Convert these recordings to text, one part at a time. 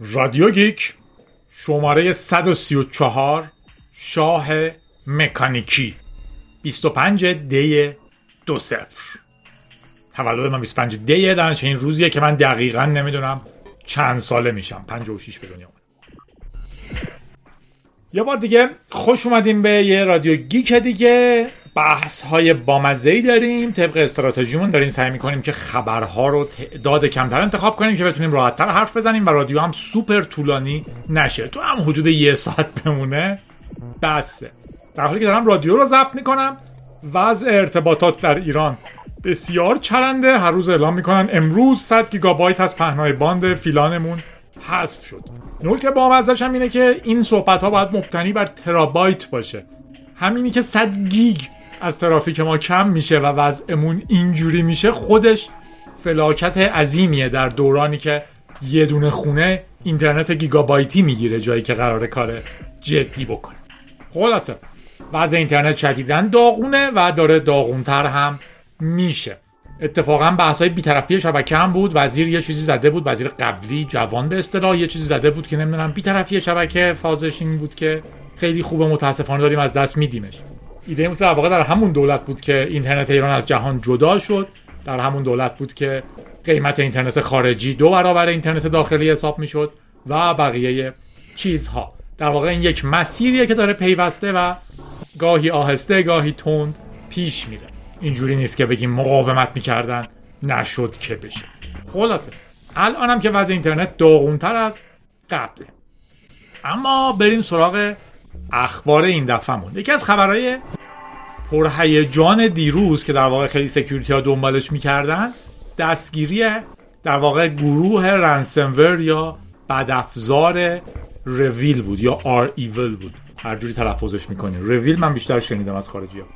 رادیو گیک شماره 134 شاه مکانیکی. 25 دی دو صفر. تولد من 25 دیه در این روزیه که من دقیقا نمی‌دونم چند ساله میشم. 56 به دنیا یه بار دیگه خوش اومدیم به یه رادیو گیک دیگه. بحث های بامزه داریم. طبق استراتژیمون داریم سعی می‌کنیم که خبرها رو تعداد کمتر انتخاب کنیم که بتونیم راحتتر حرف بزنیم و رادیو هم سوپر طولانی نشه. تو هم حدود یه ساعت بمونه. بسه در حالی که دارم رادیو رو ضبط می‌کنم. وضع ارتباطات در ایران بسیار چرنده. هر روز اعلام می‌کنن امروز 100 گیگابایت از پهنای باند فیلانمون حذف شد. نکته بامزش هم اینه که این صحبت ها باید مبتنی بر ترابایت باشه. همینی که 100 گیگ از ترافیک ما کم میشه و وضعمون اینجوری میشه خودش فلاکت عظیمیه در دورانی که یه دونه خونه اینترنت گیگابایتی می‌گیره جایی که قرار کار جدی بکنه. خلاصه وضع اینترنت شدیدن داغونه و داره داغونتر هم میشه. اتفاقا بحث های بیطرفی شبکه هم بود. وزیر یه چیزی زده بود وزیر قبلی جوان به اصطلاح یه چیزی زده بود که نمی‌دونم بیطرفی شبکه فازش این بود که خیلی خوبه متاسفانه داریم از دست میدیمش. ایده این در واقع در همون دولت بود که اینترنت ایران از جهان جدا شد. در همون دولت بود که قیمت اینترنت خارجی دو برابر اینترنت داخلی حساب می‌شد و بقیه چیزها. در واقع این یک مسیریه که داره پیوسته و گاهی آهسته گاهی تند پیش میره. اینجوری نیست که بگیم مقاومت می‌کردن نشد که بشه. خلاصه الانم که وضع اینترنت داغونتر از قبله. اما بریم سراغ اخبار این دفعهمون یکی از خبرهای پرهیجان دیروز که در واقع خیلی سکیوریتی ها دنبالش می‌کردن دستگیری در واقع گروه رنسمور یا بدافزار رویل بود یا آر ایول بود. هر جوری تلفظش می‌کنی رویل من بیشتر شنیدم از خارجی ها.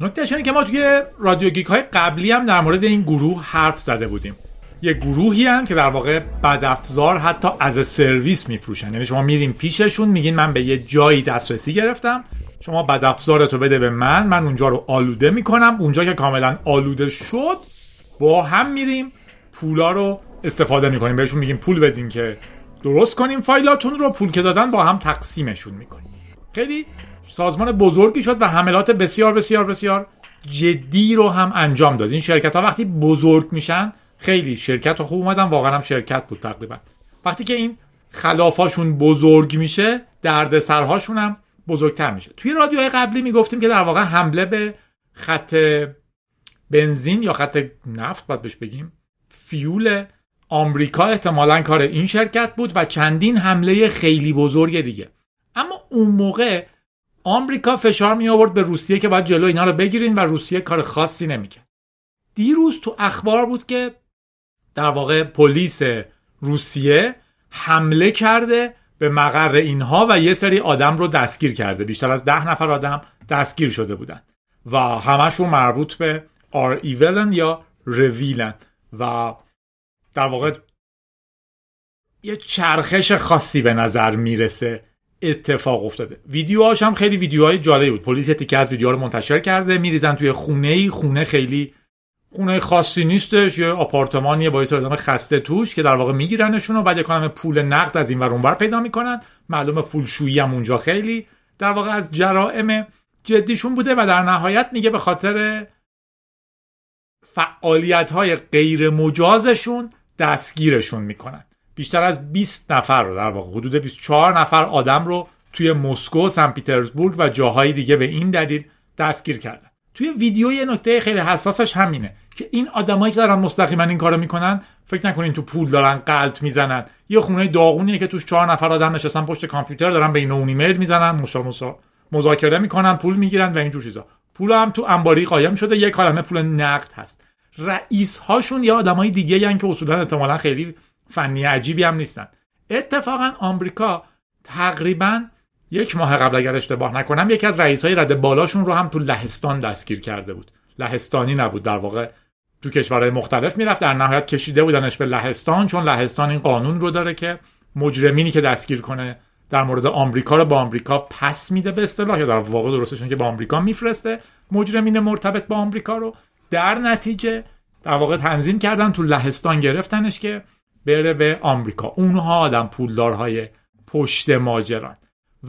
نکته که ما توی رادیو گیک های قبلی هم در مورد این گروه حرف زده بودیم. یه گروهی هن که در واقع بدافزار حتی از سرویس میفروشن. یعنی شما میرین پیششون میگین من به یه جایی دسترسی گرفتم. شما بدافزارت رو بده به من من اونجا رو آلوده می‌کنم. اونجا که کاملا آلوده شد با هم میریم پولا رو استفاده می‌کنیم. بهشون میگیم پول بدین که درست کنیم فایلاتون رو. پول که دادن با هم تقسیمشون می‌کنیم. خیلی سازمان بزرگی شد و حملات بسیار بسیار بسیار جدی رو هم انجام داد. این شرکت ها وقتی بزرگ میشن خیلی شرکت خوب اومدن واقعا هم شرکت بود تقریبا. وقتی که این خلافاشون بزرگ میشه دردسرهاشون هم بزرگتر میشه. توی رادیوهای قبلی می‌گفتیم که در واقع حمله به خط بنزین یا خط نفت باید بهش بگیم فیول آمریکا احتمالا کار این شرکت بود و چندین حمله خیلی بزرگ دیگه. اما اون موقع آمریکا فشار می آورد به روسیه که باید جلو اینا رو بگیرین و روسیه کار خاصی نمی‌کرد. دیروز تو اخبار بود که در واقع پلیس روسیه حمله کرده به مقر اینها و یه سری آدم رو دستگیر کرده. بیشتر از ده نفر آدم دستگیر شده بودن. و همشون مربوط به آر ایولن یا رویلن. و در واقع یه چرخش خاصی به نظر می‌رسه اتفاق افتاده. ویدیوهاش هم خیلی ویدیوهای جالبی بود. پلیس تیکه از ویدیوها رو منتشر کرده. میریزن توی خونه ای خونه خیلی خونه خاصی نیستش یه آپارتمانی باعث آدم خسته توش که در واقع میگیرنشون و بعد کنم پول نقد از این ور اونور پیدا می‌کنن. معلومه پولشویی هم اونجا خیلی. در واقع از جرائم جدیشون بوده و در نهایت میگه به خاطر فعالیت های غیر مجازشون دستگیرشون می‌کنن. بیشتر از 20 نفر رو در واقع حدود 24 نفر آدم رو توی مسکو، سن پیترزبورگ و جاهای دیگه به این دلیل دستگیر کردن. توی ویدیو یه نکته خیلی حساسش همینه که این آدمایی که دارن مستقیما این کارو می‌کنن فکر نکنین تو پول دارن قلط می‌زنن. یه خونه داغونیه که توش چهار نفر آدم نشستن پشت کامپیوتر دارن به این اون ایمیل می‌زنن مذاکره می‌کنن پول می‌گیرن و اینجور چیزا. پول هم تو انباری قایم شده یه کلمه پول نقد هست. رئیس هاشون یا آدمای دیگه یعنی که اصولا احتمالا خیلی فنی عجیبی هم نیستن. اتفاقا آمریکا تقریبا یک ماه قبل اگر اشتباه نکنم یکی از رئیس های رد بالاشون رو هم تو لهستان دستگیر کرده بود. لهستانی نبود در واقع. تو کشورهای مختلف می‌رفت در نهایت کشیده بودنش به لهستان چون لهستان این قانون رو داره که مجرمینی که دستگیر کنه در مورد آمریکا رو با آمریکا پس میده به اصطلاح یا در واقع درستشون که با آمریکا میفرسته مجرمین مرتبط با آمریکا رو. در نتیجه در واقع تنظیم کردن تو لهستان گرفتنش که بره به آمریکا. اونها آدم پولدارهای پشت ماجران.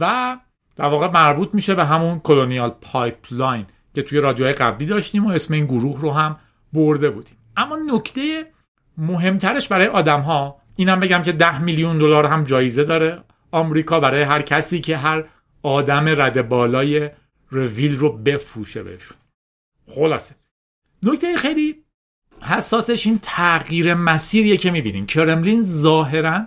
و در واقع مربوط میشه به همون Colonial Pipeline که توی رادیوهای قبلی داشتیم و اسم این گروه رو هم برده بودیم. اما نکته مهمترش برای آدم ها اینم بگم که ده میلیون دلار هم جایزه داره. آمریکا برای هر کسی که هر آدم رده بالای REvil رو بفروشه بهشون. خلاصه. نکته خیلی حساسش این تغییر مسیریه که می‌بینین کرملین ظاهرا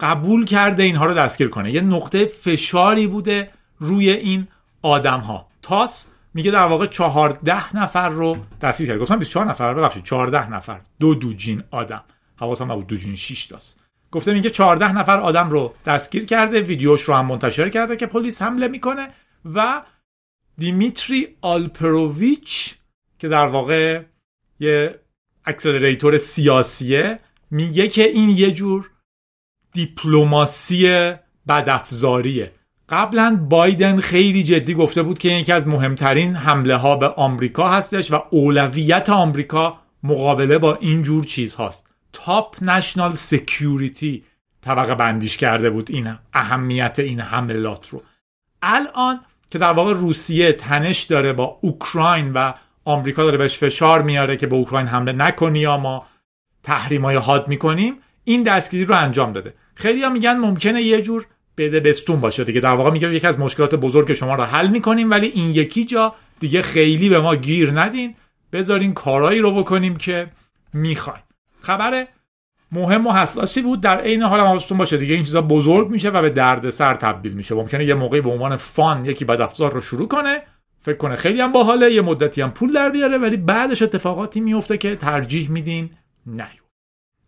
قبول کرده اینها رو دستگیر کنه. یه نقطه فشاری بوده روی این آدم ها تاس میگه در واقع چهارده نفر رو دستگیر کرده. گفتم 24 نفر ببخشید 14 نفر. دو دوجین آدم. حواسم نبود دوجین 6 تاست. گفته میگه 14 نفر آدم رو دستگیر کرده ویدیوش رو هم منتشر کرده که پلیس حمله می‌کنه و دیمیتری آلپروویچ که در واقع یه accelerator سیاسیه میگه که این یه جور دیپلماسی بدافزاریه. قبلا بایدن خیلی جدی گفته بود که یکی از مهمترین حمله ها به آمریکا هستش و اولویت آمریکا مقابله با این جور چیز هاست. top national security طبقه بندیش کرده بود این اهمیت این حملات رو. الان که در واقع روسیه تنش داره با اوکراین و آمریکا داره بهش فشار میاره که به اوکراین حمله نکنی یا ما تحریم های حاد می‌کنیم این دستگیری رو انجام داده. خیلی ها میگن ممکنه یه جور بده بستون باشه. دیگه در واقع میگه یکی از مشکلات بزرگ شما رو حل می‌کنیم ولی این یکی جا دیگه خیلی به ما گیر ندین. بذارین کارایی رو بکنیم که می‌خوایم. خبر مهم و حساسی بود در عین حال حواستون باشه. دیگه این چیزا بزرگ میشه و به درد سر تبدیل میشه. ممکنه یه موقعی به عنوان فان یکی بد افزار رو شروع کنه. فکر کنه خیلی هم باحاله یه مدتی هم پول در بیاره ولی بعدش اتفاقاتی میفته که ترجیح میدین نیو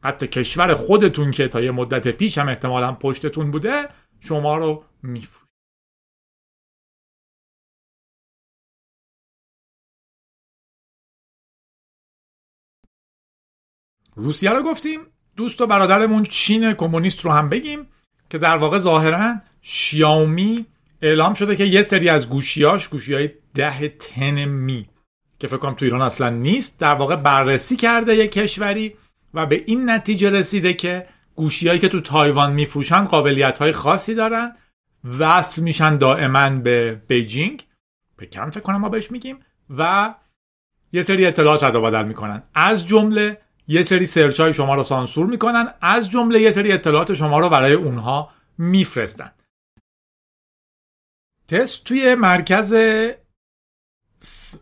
حتی کشور خودتون که تا یه مدت پیش هم احتمالا پشتتون بوده شما رو میفروشه روسیه رو گفتیم دوست و برادرمون چین کمونیست رو هم بگیم که در واقع ظاهرا شیائومی اعلام شده که یه سری از گوشیاش گوشی های ده تن می که فکر کنم تو ایران اصلا نیست در واقع بررسی کرده یه کشوری و به این نتیجه رسیده که گوشیهایی که تو تایوان میفروشن قابلیت های خاصی دارن وصل میشن دائما به بیجینگ. پکن فکر کنم ما بهش میگیم. و یه سری اطلاعات رد و بدل می‌کنن. از جمله یه سری search های شما رو سانسور می‌کنن. از جمله یه سری اطلاعات شما رو برای اونها میفرستن. تست توی مرکز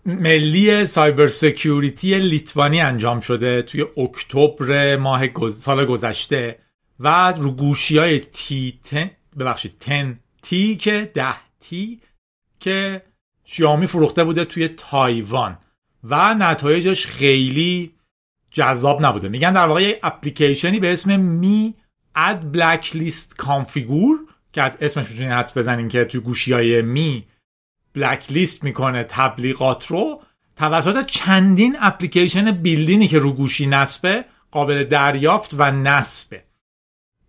ملی cyber security لیتوانی انجام شده توی اکتبر ماه سال گذشته و رو گوشی های T ten ببخشید ten T که ده T که شیائومی فروخته بوده توی تایوان و نتایجش خیلی جذاب نبوده. میگن در واقع یه اپلیکیشنی به اسم Mi Ad Blacklist Configure که از اسمش می‌تونید حدس بزنین که توی گوشی های Mi blacklist می‌کنه تبلیغات رو توسط چندین اپلیکیشن built-in ی که رو گوشی نصبه قابل دریافت و نصبه.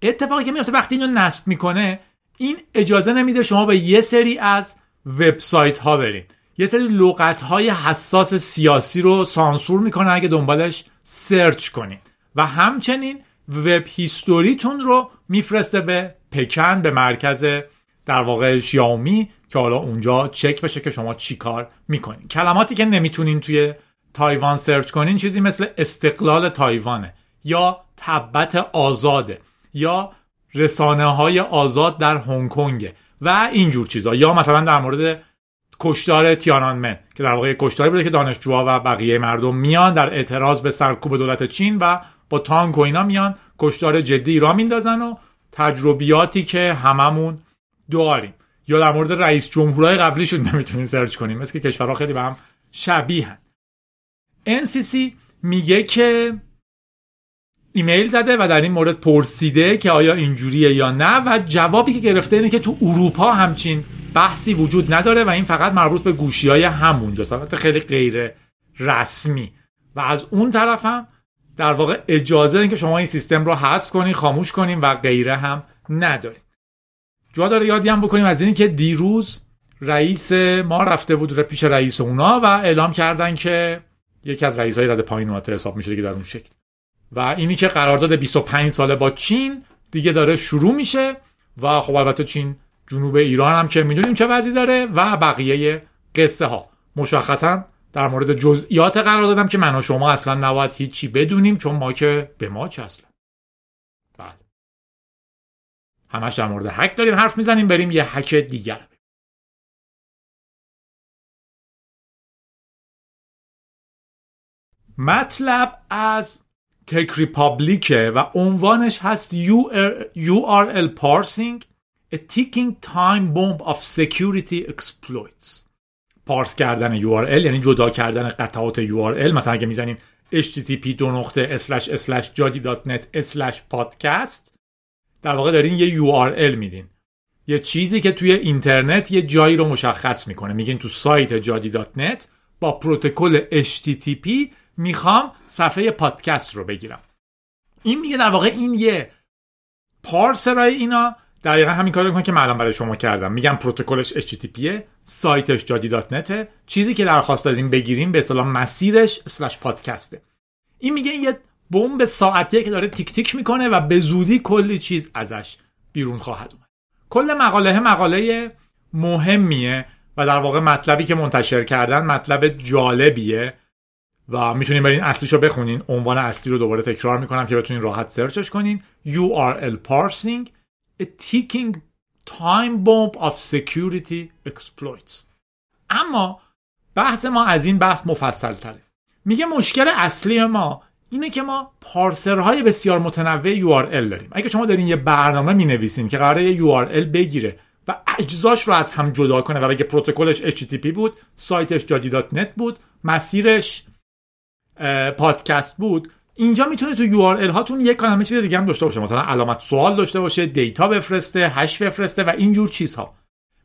اتفاقی که میفته وقتی اینو نصب می‌کنه این اجازه نمیده شما به یه سری از وبسایت ها برین. یه سری لغت های حساس سیاسی رو سانسور می‌کنه اگه دنبالش search کنین. و همچنین web history تون رو میفرسته به پکن به مرکز در واقع شیائومی که حالا اونجا چک بشه که شما چی کار می‌کنین. کلماتی که نمی‌تونین توی تایوان search کنین چیزی مثل استقلال تایوانه یا تبت آزاده یا رسانه های آزاد در هنگ کنگ و اینجور چیزا. یا مثلا در مورد کشتار تیانانمن که در واقع کشتاری بوده که دانشجوها و بقیه مردم میان در اعتراض به سرکوب دولت چین و با تانک و اینا میان کشتار جدی را میندازن و تجربیاتی که هممون داریم. یا در مورد رئیس جمهورهای قبلیشون نمی‌تونین سرچ کنیم. مثل که کشورها خیلی به هم شبیهن. NCC میگه که ایمیل زده و در این مورد پرسیده که آیا اینجوریه یا نه و جوابی که گرفته اینه که تو اروپا همچین بحثی وجود نداره و این فقط مربوط به گوشی های همونجاست. البته خیلی غیر رسمی. و از اون طرف هم در واقع اجازه که شما این سیستم رو حذف کنین خاموش کنین و غیره هم نداریم جا داره یادی هم بکنیم از اینی که دیروز رئیس ما رفته بود پیش رئیس اونا و اعلام کردن که یکی از رئیسای رده پایین اومده حساب میشه که در اون شکل. و اینی که قرارداد 25 ساله با چین دیگه داره شروع میشه و خب البته چین جنوب ایران هم که می‌دونیم چه وضعی داره و بقیه قصه ها مشخصا در مورد جزئیات قرار دادم که من و شما اصلا نباید هیچی بدونیم چون ما که به ما چه اصلا همش در مورد هک داریم حرف می‌زنیم بریم یه هک دیگر. مطلب از تک ریپابلیکه و عنوانش هست URL parsing a ticking time bomb of security exploits. پارس کردن URL یعنی جدا کردن قطعات URL مثلا اگه می‌زنیم http دو نقطه در واقع دارین یه URL میدین. یه چیزی که توی اینترنت یه جایی رو مشخص می‌کنه. میگین تو سایت jadi.net با پروتکل HTTP می‌خوام صفحه پادکست رو بگیرم. این میگه در واقع این یه پارسرای اینا. دقیقا همین کار می‌کنه که من برای شما کردم. میگم پروتکلش HTTP سایتش جادی دات چیزی که درخواست دادیم بگیریم به اصطلاح مسیرش اسلش پادکسته. این میگه یه بمب ساعتیه که داره تیک تیک می‌کنه و به زودی کلی چیز ازش بیرون خواهد اومد. کل مقاله مقاله مهمیه و در واقع مطلبی که منتشر کردن مطلب جالبیه و می‌تونین برین اصلیشو بخونین. عنوان اصلی رو دوباره تکرار می‌کنم که بتونین راحت سرچش کنین. URL parsing a ticking time bomb of security exploits. اما بحث ما از این بحث مفصل تره میگه مشکل اصلی ما اینه که ما parser های بسیار متنوع URL داریم. اگه شما دارین یه برنامه می نویسین که قراره یه URL بگیره و اجزاش رو از هم جدا کنه و بگه پروتکلش HTTP بود سایتش جادی.net بود مسیرش پادکست بود اینجا می‌تونه تو URL هاتون یک عالمه چیز دیگه هم داشته باشه. مثلا علامت سوال داشته باشه data بفرسته hash بفرسته و اینجور چیزها.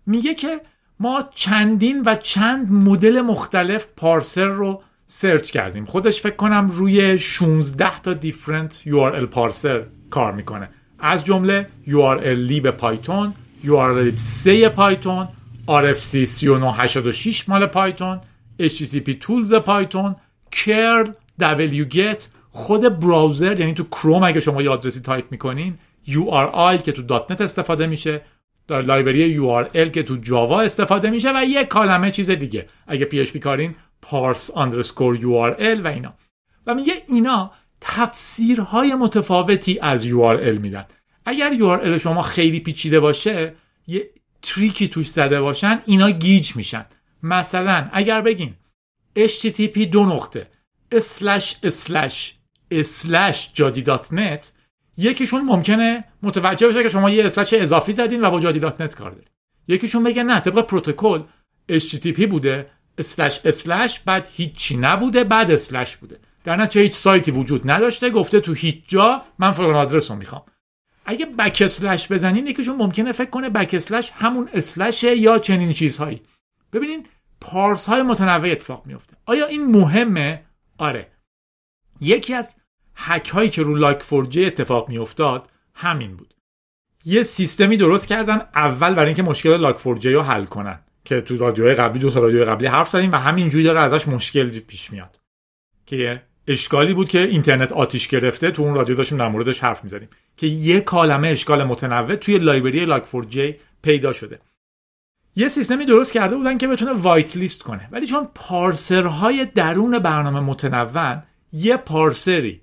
میگه که ما چندین و چند مدل مختلف parser رو search کردیم. خودش فکر کنم روی 16 تا different URL parser کار می‌کنه. از جمله urllib پایتون URL 3 پایتون RFC 3986 مال پایتون HTTP tools پایتون curl wget خود browser یعنی تو کروم اگه شما یه آدرسی تایپ می‌کنین URL که تو .NET استفاده میشه در library URL که تو جاوا استفاده میشه و یه عالمه چیز دیگه. اگه PHP کارین parse underscore URL و اینا. و میگه اینا تفسیرهای متفاوتی از URL میدن. اگر URL شما خیلی پیچیده باشه یه تریکی توش زده باشن اینا گیج میشن. مثلا اگر بگین http دو نقطه slash slash slash جادی یکیشون ممکنه متوجه بشه که شما یه slash اضافی زدین و با جادی dot net کار دارید یکیشون بگه نه طبق پروتکل HTTP بوده slash slash بعد هیچی نبوده بعد slash بوده. در نتیجه هیچ سایتی وجود نداشته گفته تو هیچ جا من فلان آدرس رو می‌خوام. اگه backslash بزنین یکیشون ممکنه فکر کنه backslash همون slash ه یا چنین چیزهایی. ببینین parse های متنوع اتفاق میفته. آیا این مهمه؟ آره. یکی از هک هایی که رو Log4j اتفاق میافتاد همین بود. یه سیستمی درست کردن اول برای اینکه مشکل Log4j رو حل کنن. که تو رادیوهای قبلی دو تا رادیوی قبلی حرف زدیم و همینجوری داره ازش مشکل پیش میاد. که اشکالی بود که اینترنت آتیش گرفته تو اون رادیو داشتیم در موردش حرف می‌زدیم. که یه عالمه اشکال متنوع توی library Log4j پیدا شده. یه سیستمی درست کرده بودن که بتونه whitelist کنه. ولی چون parser های درون برنامه متنوع یه پارسری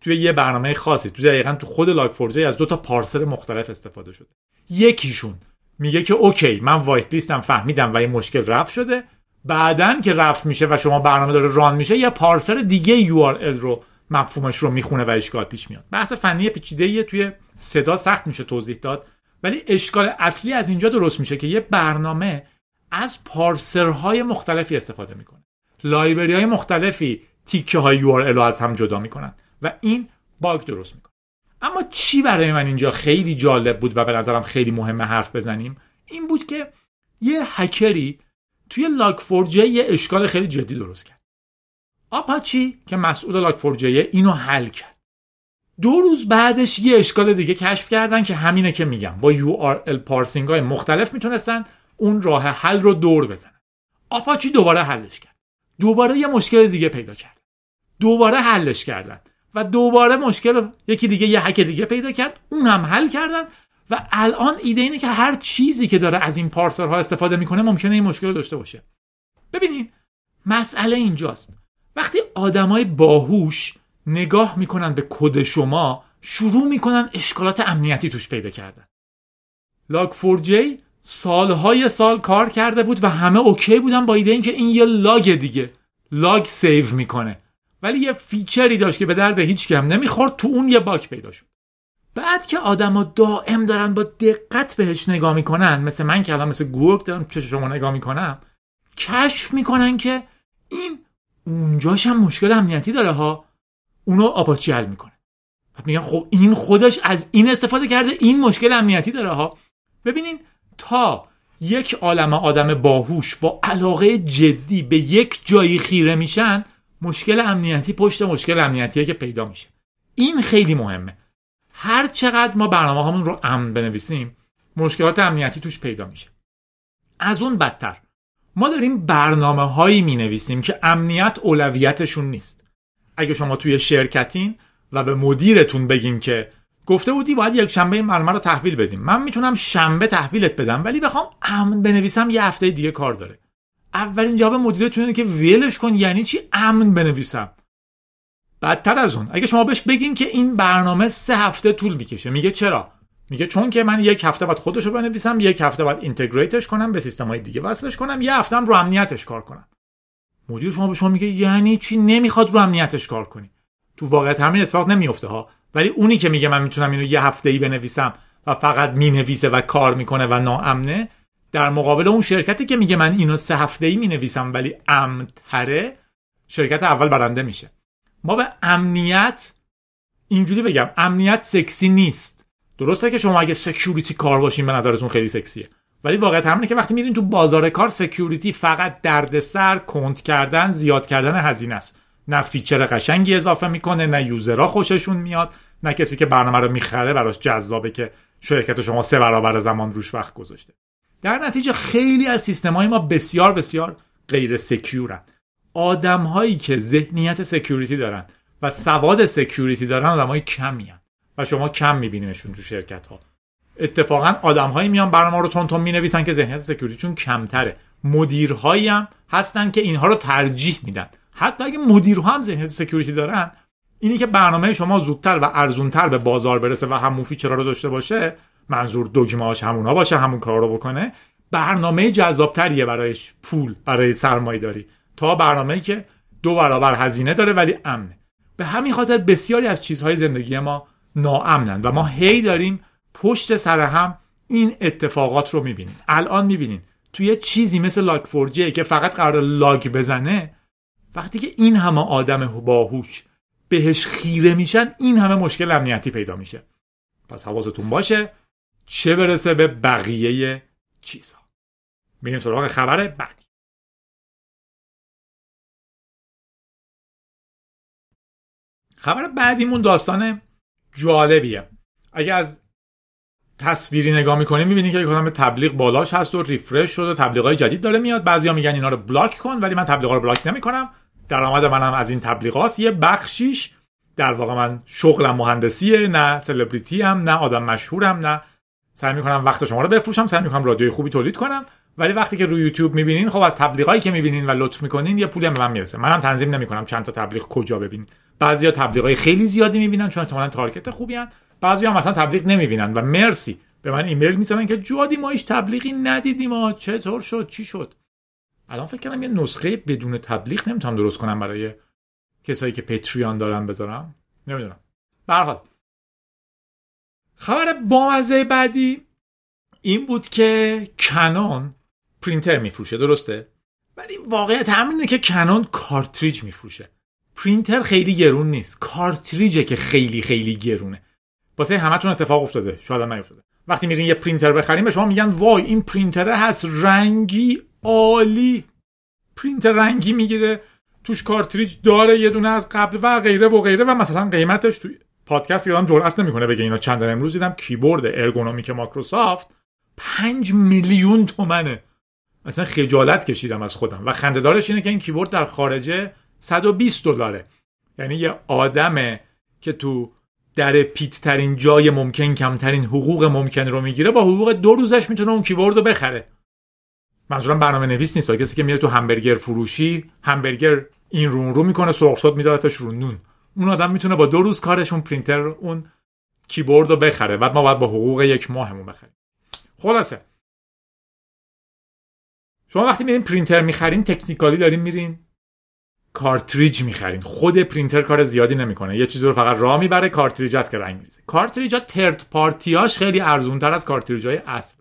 توی یه برنامه خاصی تو دقیقا تو خود لاک فورجی از دو تا پارسر مختلف استفاده شده. یکیشون میگه که اوکی من وایت لیستم فهمیدم و این مشکل رفت شده. بعدن که رفت میشه و شما برنامه داره ران میشه یه پارسر دیگه URL رو مفهومش رو می‌خونه و اشکال پیش میاد. بحث فنی پیچیده توی صدا سخت میشه توضیح داد ولی اشکال اصلی از اینجا درست میشه که یه برنامه از پارسرهای مختلفی استفاده می‌کنه. لایبرری های مختلفی تیکه های URL رو از هم جدا می‌کنن و این باگ درست می‌کنه. اما چی برای من اینجا خیلی جالب بود و به نظرم خیلی مهمه حرف بزنیم؟ این بود که یه هکری توی لاک فورجی یه اشکال خیلی جدی درست کرد. آپاچی که مسئول لاک فورجی اینو حل کرد. دو روز بعدش یه اشکال دیگه کشف کردن که همینه که میگم. با URL پارسینگ های مختلف می‌تونستن اون راه حل رو دور بزنن. آپاچی دوباره حلش کرد. دوباره یه مشکل دیگه پیدا کرد. دوباره حلش کردن. و دوباره مشکل یکی دیگه یه حک دیگه پیدا کرد. اون هم حل کردن و الان ایده اینه که هر چیزی که داره از این پارسرها استفاده می‌کنه ممکنه این مشکل رو داشته باشه. ببینین مسئله اینجاست. وقتی آدمای باهوش نگاه می‌کنن به کد شما شروع می‌کنن اشکالات امنیتی توش پیدا کردن. Log4j سالهای سال کار کرده بود و همه اوکی بودن با ایده اینکه این یه log دیگه log save می‌کنه. ولی یه feature ی داشت که به درد هیچ کسم نمی‌خورد تو اون یه bug پیدا شد. بعد که آدما دائم دارن با دقت بهش نگاه می‌کنن مثل من که الان مثل گروپ دارم چه شما نگاه می‌کنم کشف می‌کنن که این اونجاش هم مشکل امنیتی داره ها. اونو آپاچی می‌کنه. میگن خب این خودش از این استفاده کرده این مشکل امنیتی داره ها. ببینین تا یک عالم آدم باهوش با علاقه جدی به یک جایی خیره میشن مشکل امنیتی پشت مشکل امنیتیه که پیدا میشه. این خیلی مهمه. هر چقدر ما برنامه همون رو امن بنویسیم مشکلات امنیتی توش پیدا میشه. از اون بدتر ما داریم برنامه هایی می نویسیم که امنیت اولویتشون نیست. اگه شما توی شرکتین و به مدیرتون بگین که گفته بودی باید یک شنبه این برنامه رو تحویل بدیم. من می‌تونم شنبه تحویلت بدم ولی بخوام امن بنویسم یه هفته دیگه کار داره. اولین جواب مدیرتون اینه که ولش کن یعنی چی؟ امن بنویسم. بدتر از اون. اگه شما بهش بگین که این برنامه سه هفته طول می‌کشه میگه چرا؟ میگه چون که من یک هفته بعد خودش بنویسم یک هفته بعد اینتگریتش کنم به سیستم های دیگه وصلش کنم یه هفته هم رو امنیتش کار کنم. مدیر شما به شما میگه یعنی چی؟ نمی‌خواد رو امنیتش کار کنی. تو واقعیت همین اتفاق نمیفته ها. ولی اونی که میگه من می‌تونم اینو یه هفته ای بنویسم و فقط می‌نویسه و کار می‌کنه و ناامنه در مقابل اون شرکتی که میگه من اینو سه هفته ای می‌نویسم ولی امنتره شرکت اول برنده میشه. ما به امنیت اینجوری بگم امنیت سکسی نیست. درسته که شما اگه سکیوریتی کار باشین به نظرتون خیلی سکسیه. ولی واقعیت همینه که وقتی میرین تو بازار کار security فقط دردسر کند کردن زیاد کردن هزینه است. نه feature قشنگی اضافه می‌کنه نه user ها خوششون میاد نه کسی که برنامه رو می‌خره براش جذابه که شرکت شما سه برابر زمان روش وقت گذاشته. در نتیجه خیلی از سیستم های ما بسیار بسیار غیر secure ن آدم هایی که ذهنیت security دارن و سواد security دارن آدم های کمی ان. و شما کم میبینیمشون تو شرکت ها اتفاقا آدم هایی میان برنامه رو تون می‌نویسن که ذهنیت security شون کمتره. مدیرهایی هم هستن که اینها رو ترجیح میدن. حتی اگه مدیرها هم ذهنیت security دارن اینی که برنامه شما زودتر و ارزونتر به بازار برسه و همون feature ها رو داشته باشه منظور دگمهاش همونا باشه همون کار رو بکنه. برنامه جذابتریه برایش پول برای سرمایه داری تا برنامه‌ای که دو برابر هزینه داره ولی امنه. به همین خاطر بسیاری از چیزهای زندگی ما ناامنن و ما هی داریم پشت سر هم این اتفاقات رو می‌بینیم. الان می‌بینیم توی چیزی مثل لاگ فورجی که فقط قرار لاگ بزنه وقتی که این همه آدم باهوش بهش خیره میشن این همه مشکل امنیتی پیدا میشه. پس حواستون باشه چه برسه به بقیه چیزها میریم سراغ خبر بعدی. خبر بعدیمون داستان جالبیه. اگه از تصویری نگاه می‌کنیم می‌بینید که کدام تبلیغ بالاش هست و ریفرش شده تبلیغای جدید داره میاد. بعضیا میگن اینا رو بلاک کن ولی من تبلیغا رو بلاک نمی‌کنم. درآمد منم از این تبلیغاست یه بخشیش در واقع من شغلم مهندسیه نه سلبریتی هم نه آدم مشهورم نه سعی می‌کنم وقت شما رو بفروشم سعی می‌کنم رادیوی خوبی تولید کنم. ولی وقتی که روی یوتیوب می‌بینین خب از تبلیغایی که می‌بینین و لطف می‌کنین یه پولی هم به من می‌رسه. منم تنظیم نمی‌کنم چند تا تبلیغ کجا ببینین. بعضیا تبلیغای خیلی زیادی می‌بینن چون احتمالاً تارگت خوبی هن. بعضیا مثلا تبلیغ نمی‌بینن و مرسی. به من ایمیل می‌زنن که جادی ما هیچ تبلیغی ندیدیم. ما چطور شد؟ چی شد؟ الان فکر کنم یه نسخه بدون تبلیغ نمی‌تونم درست کنم برای کسایی که پتریان دارن بذارم. نمی‌دونم. به خبر بامزه بعدی این بود که Canon پرینتر میفروشه درسته؟ ولی واقعیت همینه که Canon کارتریج میفروشه. پرینتر خیلی گرون نیست. کارتریجه که خیلی خیلی گرونه. واسه همتون اتفاق افتاده. شاید هم نیفتاده. وقتی میرین یه پرینتر بخریم به شما میگن وای این پرینتره هست رنگی عالی. پرینتر رنگی می‌گیره. توش کارتریج داره یه دونه از قبل و غیره و غیره و مثلا قیمتش توی پادکست یادم جرأت نمی‌کنه بگه اینا چند امروز دیدم کیبورد ارگونومیک مایکروسافت 5 میلیون تومنه. اصلا خجالت کشیدم از خودم. و خندهدارش اینه که این کیبورد در خارجه 120 دلاره. یعنی یه آدمه که تو درپیت ترین جای ممکن کمترین حقوق ممکن رو می‌گیره با حقوق دو روزش می‌تونه اون کیبورد رو بخره. منظورم برنامه نویس نیست کسی که میره تو همبرگر فروشی همبرگر این رون رو می‌کنه سرخ میذارتش رو نون. اون آدم می‌تونه با دو روز کارش اون پرینتر اون کیبورد رو بخره بعد ما باید با حقوق یک ماهمون بخریم. خلاصه. شما وقتی میرین پرینتر می‌خرین technically دارین میرین کارتریج می‌خرین. خود پرینتر کار زیادی نمی‌کنه. یه چیزی رو فقط راه می‌بره کارتریج است که رنگ میریزه. کارتریج ها third party اش خیلی ارزون تر از کارتریج های اصل.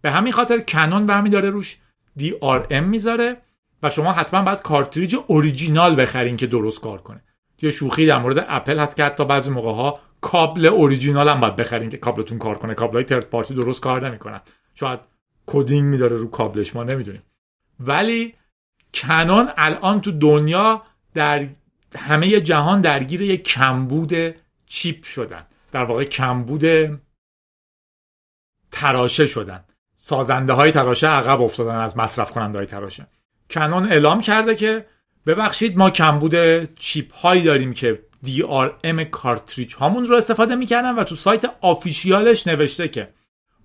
به همین خاطر Canon برمیداره روش DRM می‌ذاره و شما حتما باید کارتریج اوریجینال بخرین که درست کار کنه. یه شوخی در مورد اپل هست که حتی بعضی موقع ها کابل اوریجینال هم باید بخرین که کابلتون کار کنه. کابل های third party درست کار نمی‌کنن. شاید coding می‌ذاره رو کابلش ما نمی‌دونیم. ولی Canon الان تو دنیا در همه جهان درگیر یک کمبود chip شدن. در واقع کمبود تراشه شدن. سازنده های تراشه عقب افتادن از مصرف کننده های تراشه. Canon اعلام کرده که ببخشید ما کمبود chip هایی داریم که DRM کارتریج هامون رو استفاده می‌کردن و تو سایت آفیشیالش نوشته که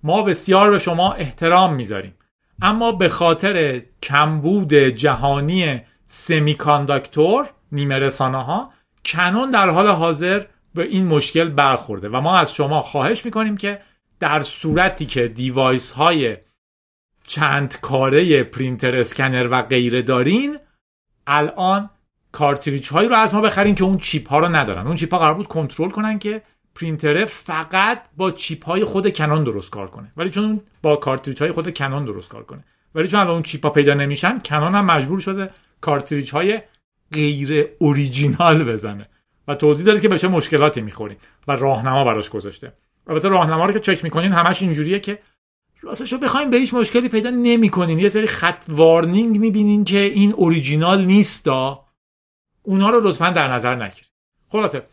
ما بسیار به شما احترام می‌ذاریم. اما به خاطر کمبود جهانی semiconductor نیمه رساناها Canon در حال حاضر به این مشکل برخورده و ما از شما خواهش می‌کنیم که در صورتی که device های چند کاره پرینتر اسکنر و غیره دارین الان کارتریج هایی رو از ما بخرین که اون chip ها رو ندارن. اون chip ها قرار بود کنترل کنن که پرینتره فقط با chip های خود Canon درست کار کنه. ولی چون با کارتریج های خود Canon درست کار کنه. ولی چون الان اون chip ها پیدا نمیشن Canon هم مجبور شده کارتریج های غیر اوریجینال بزنه. و توضیح داده که به چه مشکلاتی می‌خوریم. و راهنما براش گذاشته. البته راهنما رو که چک می‌کنین همش اینجوریه که راستش رو بخوایم به هیچ مشکلی پیدا نمی‌کنین. یه سری خط warning می‌بینین که این اوریجینال نیست دا اونا رو لطفا در نظر نگیرید. خلاصه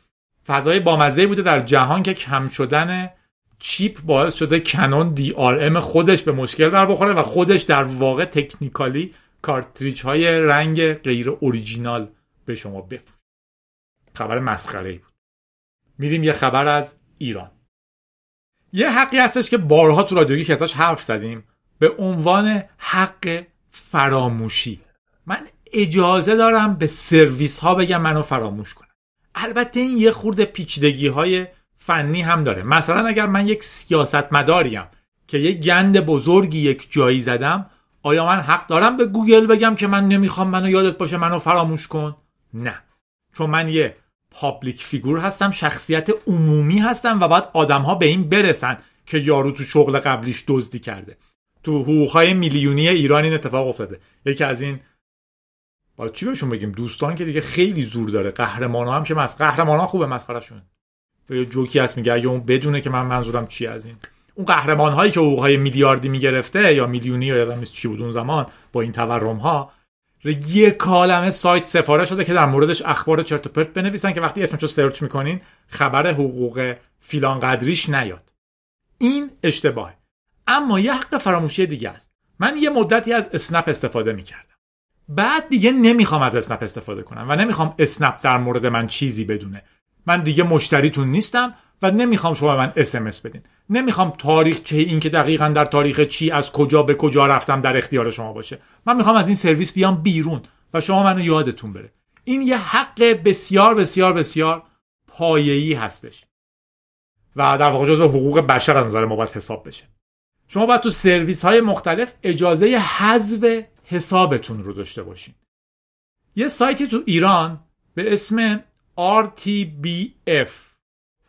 فضای بامزه بوده در جهان که کم شدن chip باعث شده Canon DRM خودش به مشکل بر بخوره و خودش در واقع technically کارتریج های رنگ غیر اوریجینال به شما بفروشه. خبر مسخره ای بود. میریم یه خبر از ایران. یه حقی هستش که بارها تو رادیوگیک ازش حرف زدیم. به عنوان حق فراموشی. من اجازه دارم به سرویس ها بگم منو فراموش کنن البته این یه خورده پیچیدگی های فنی هم داره. مثلا اگر من یک سیاست مداری ام که یک گند بزرگی یک جایی زدم آیا من حق دارم به گوگل بگم که من نمی‌خوام منو یادت باشه منو فراموش کن؟ نه. چون من یه پابلیک فیگور هستم شخصیت عمومی هستم و باید آدم ها به این برسن که یارو تو شغل قبلیش دزدی کرده. تو حقوقهای میلیونی ایران این اتفاق افتاده. یکی از این با چی بهشون بگیم؟ دوستان که دیگه خیلی زور داره. قهرمان هم که مس قهرمان ها خوبه مسخرهشون. یه جوکی هست میگه اگه اون بدونه که من منظورم چی از این؟ اون قهرمان هایی که حقوق های میلیاردی می‌گرفته یا میلیونی یا یادم چی بود اون زمان با این تورم ها یه کالمه سایت سفارش شده که در موردش اخبار چرت و پرت بنویسن که وقتی اسمشو سرچ می‌کنین خبر حقوق فیلان قدریش نیاد. این اشتباه اما یه حق فراموشی دیگه است. من یه مدتی از اسنپ استفاده می‌کردم. بعد دیگه نمی‌خوام از اسنپ استفاده کنم و نمی‌خوام اسنپ در مورد من چیزی بدونه. من دیگه مشتریتون نیستم. و نمی‌خوام شما من اسمس بدین. نمی‌خوام تاریخ چه این که دقیقا در تاریخ چی از کجا به کجا رفتم در اختیار شما باشه. من می‌خوام از این سرویس بیام بیرون و شما منو یادتون بره. این یه حق بسیار بسیار بسیار پایه‌ای هستش. و در واقع جزو حقوق بشر از نظر ما باید حساب بشه. شما باید تو سرویس های مختلف اجازه حذف حسابتون رو داشته باشین. یه سایتی تو ایران به اسم RTBF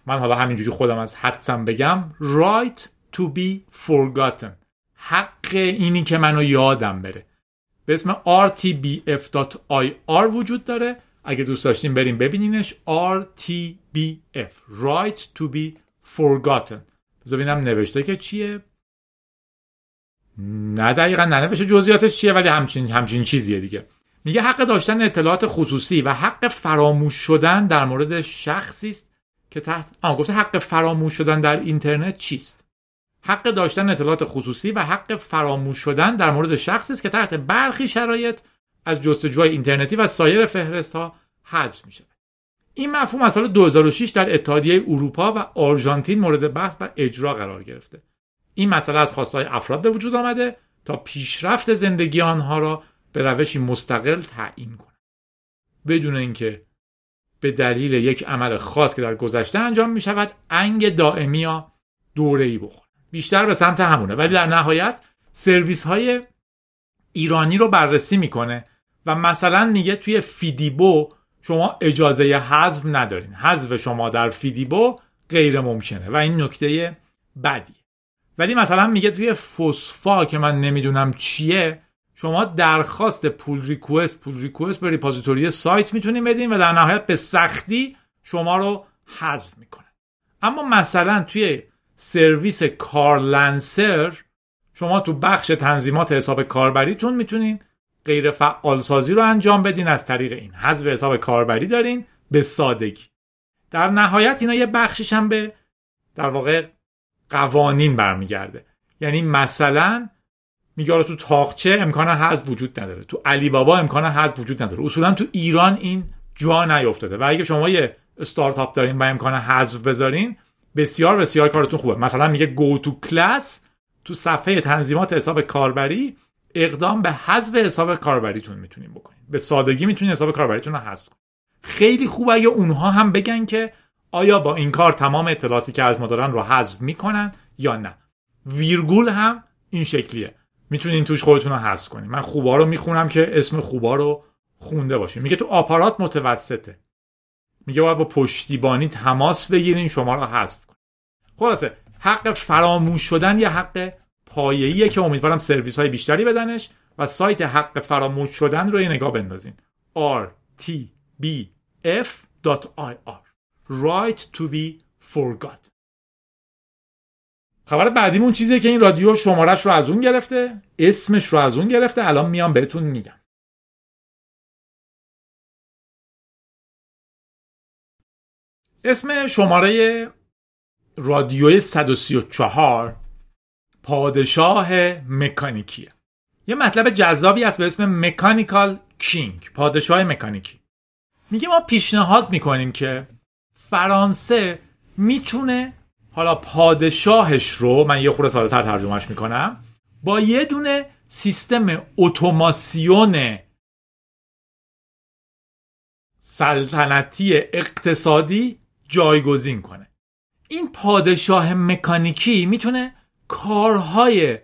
من حالا همینجوری خودم از حدسم بگم. Right to be forgotten. حق اینی که منو یادم بره. به اسم rtbf.ir وجود داره. اگه دوست داشتین بریم ببینینش. RTBF Right to be forgotten. بذار ببینم نوشته که چیه. نه دقیقا ننوشته جزئیاتش چیه ولی همچین همچین چیزیه دیگه. میگه حق داشتن اطلاعات خصوصی و حق فراموش شدن در مورد شخصی است که تحت آن گفته حق فراموش شدن در اینترنت چیست حق داشتن اطلاعات خصوصی و حق فراموش شدن در مورد شخصی است که تحت برخی شرایط از جستجوهای اینترنتی و سایر فهرست ها حذف می شود. این مفهوم از سال 2006 در اتحادیه اروپا و آرژانتین مورد بحث و اجرا قرار گرفته. این مسئله از خواستهای افراد به وجود آمده تا پیشرفت زندگی آنها را به روشی مستقل تعیین کند. بدون اینکه به دلیل یک عمل خاص که در گذشته انجام می شود انگ دائمی یا دوره ای بخورد. بیشتر به سمت همونه. ولی در نهایت سرویس های ایرانی رو بررسی می‌کنه و مثلا میگه توی فیدیبو شما اجازه حذف ندارین. حذف شما در فیدیبو غیر ممکنه و این نکته بدی ولی مثلا میگه توی فوسفا که من نمی‌دونم چیه شما درخواست پول ریکوست پول ریکوست به ریپازیتوری سایت می‌تونین بدین و در نهایت به سختی شما رو حذف می‌کنه. اما مثلا توی سرویس کارلنسر شما تو بخش تنظیمات حساب کاربریتون می‌تونین غیر فعال سازی رو انجام بدین از طریق این حذف حساب کاربری دارین به سادگی. در نهایت اینا یه بخشش هم به در واقع قوانین برمیگرده. یعنی مثلا میگه تو تاقچه امکان حذف وجود نداره. تو علی بابا امکان حذف وجود نداره. اصولا تو ایران این جا نیافتاده و اگه شما یه استارتاپ دارین و امکان حذف بذارین بسیار بسیار کارتون خوبه. مثلا میگه گو تو کلاس تو صفحه تنظیمات حساب کاربری اقدام به حذف حساب کاربریتون می‌تونین بکنین. به سادگی می‌تونین حساب کاربریتون رو حذف کنین. خیلی خوب اگه اونها هم بگن که آیا با این کار تمام اطلاعاتی که از ما دارن رو حذف می‌کنن یا نه. ویرگول هم این شکلیه. می‌تونین توش خودتون رو حذف کنین. من خوبا رو می‌خونم که اسم خوبا رو خونده باشین. میگه تو آپارات متوسطه. میگه باید با پشتیبانی تماس بگیرین شما رو حذف کنین. خلاصه حق فراموش شدن یه حق پایه‌ایه که امیدوارم سرویس های بیشتری بدنش و سایت حق فراموش شدن رو یه نگاه بندازین. Rtbf.ir right to be forgot. خبر بعدیمون چیزیه که این رادیو شمارش رو از اون گرفته اسمش رو از اون گرفته الان میام بهتون میگم. اسم شماره رادیوی 134 پادشاه مکانیکیه. یه مطلب جذابی است به اسم مکانیکال کینگ پادشاه مکانیکی. میگه ما پیشنهاد می‌کنیم که فرانسه می‌تونه حالا پادشاهش رو من یه خورده ساده تر ترجمهش می‌کنم. با یه دونه سیستم اتوماسیون سلطنتی اقتصادی جایگزین کنه. این پادشاه مکانیکی می‌تونه کارهای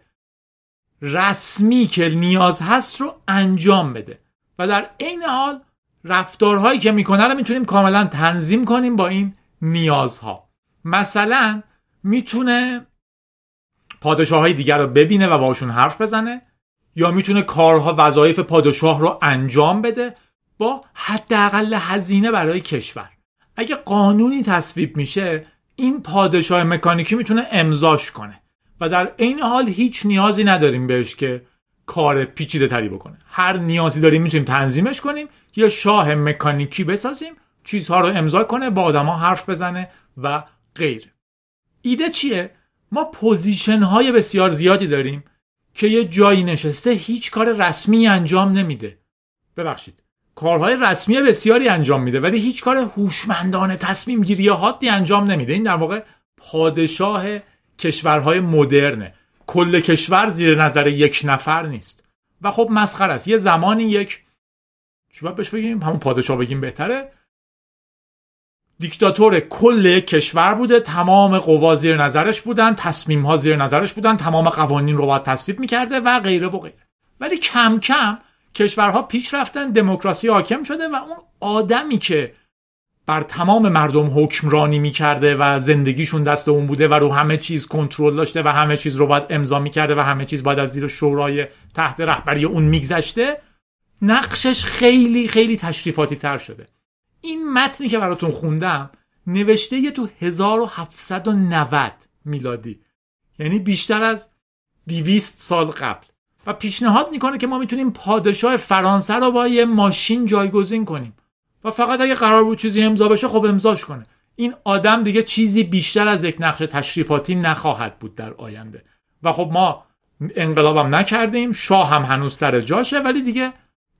رسمی که نیاز هست رو انجام بده و در عین حال رفتارهایی که می‌کنه رو می‌تونیم کاملا تنظیم کنیم با این نیازها. مثلا می‌تونه پادشاه های دیگر رو ببینه و باشون حرف بزنه یا می‌تونه کارها وظایف پادشاه رو انجام بده با حداقل هزینه برای کشور. اگه قانونی تصویب میشه این پادشاه مکانیکی می‌تونه امضاش کنه و در عین حال هیچ نیازی نداریم بهش که کار پیچیده تری بکنه. هر نیازی داریم می‌تونیم تنظیمش کنیم یا شاه مکانیکی بسازیم چیزها رو امضا کنه با آدما حرف بزنه و غیره ایده چیه؟ ما پوزیشن های بسیار زیادی داریم که یه جایی نشسته هیچ کار رسمی انجام نمیده. ببخشید. کارهای رسمی بسیاری انجام میده ولی هیچ کار هوشمندانه تصمیم گیری حادی انجام نمیده. این در واقع پادشاه کشورهای مدرنه. کل کشور زیر نظر یک نفر نیست. و خب مسخر است. یه زمانی یک چی باید بهش بگیم؟ همون پادشاه بگیم بهتره. دیکتاتور کل کشور بوده. تمام قوا زیر نظرش بودن تصمیم ها زیر نظرش بودن تمام قوانین رو باید تصویب می‌کرده و غیره و غیره. ولی کم کم کشورها پیش رفتن دموکراسی حاکم شده و اون آدمی که بر تمام مردم حکمرانی می‌کرده و زندگیشون دست اون بوده و رو همه چیز کنترل داشته و همه چیز رو باید امضا می‌کرده و همه چیز باید از زیر شورای تحت رهبری اون میگذشته نقشش خیلی خیلی تشریفاتی تر شده. این متنی که براتون خوندم نوشته یه تو 1790 میلادی. یعنی بیشتر از 200 سال قبل. و پیشنهاد می‌کنه که ما می‌تونیم پادشاه فرانسه رو با یه ماشین جایگزین کنیم. و فقط اگه قرار بود چیزی امضا بشه خب امضاش کنه. این آدم دیگه چیزی بیشتر از یک نقش تشریفاتی نخواهد بود در آینده. و خب ما انقلابم نکردیم شاه هم هنوز سر جاشه ولی دیگه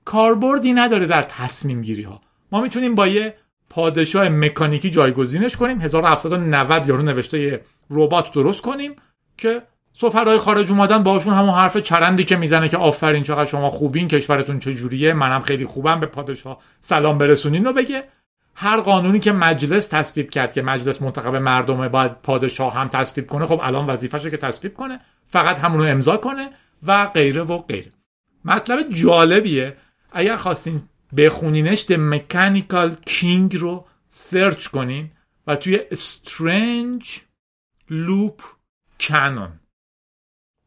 کاربردی نداره در تصمیم گیری ها ما می‌تونیم با یه پادشاه مکانیکی جایگزینش کنیم. 1790 یارو نوشته ربات درست کنیم که سفرهای خارج اومدن باشون همون حرف چرندی که می‌زنه که آفرین چقدر شما خوبین کشورتون چجوریه؟ منم خیلی خوبم به پادشاه سلام برسونین و بگه. هر قانونی که مجلس تصویب کرد که مجلس منتخب مردمه باید پادشاه هم تصویب کنه خب الان وظیفشه که تصویب کنه فقط همونو امضا کنه و غیره و غیره. مطلب جالبیه. اگر خواستین بخونینش The Mechanical King رو سرچ کنین و توی Strange Loop Canon.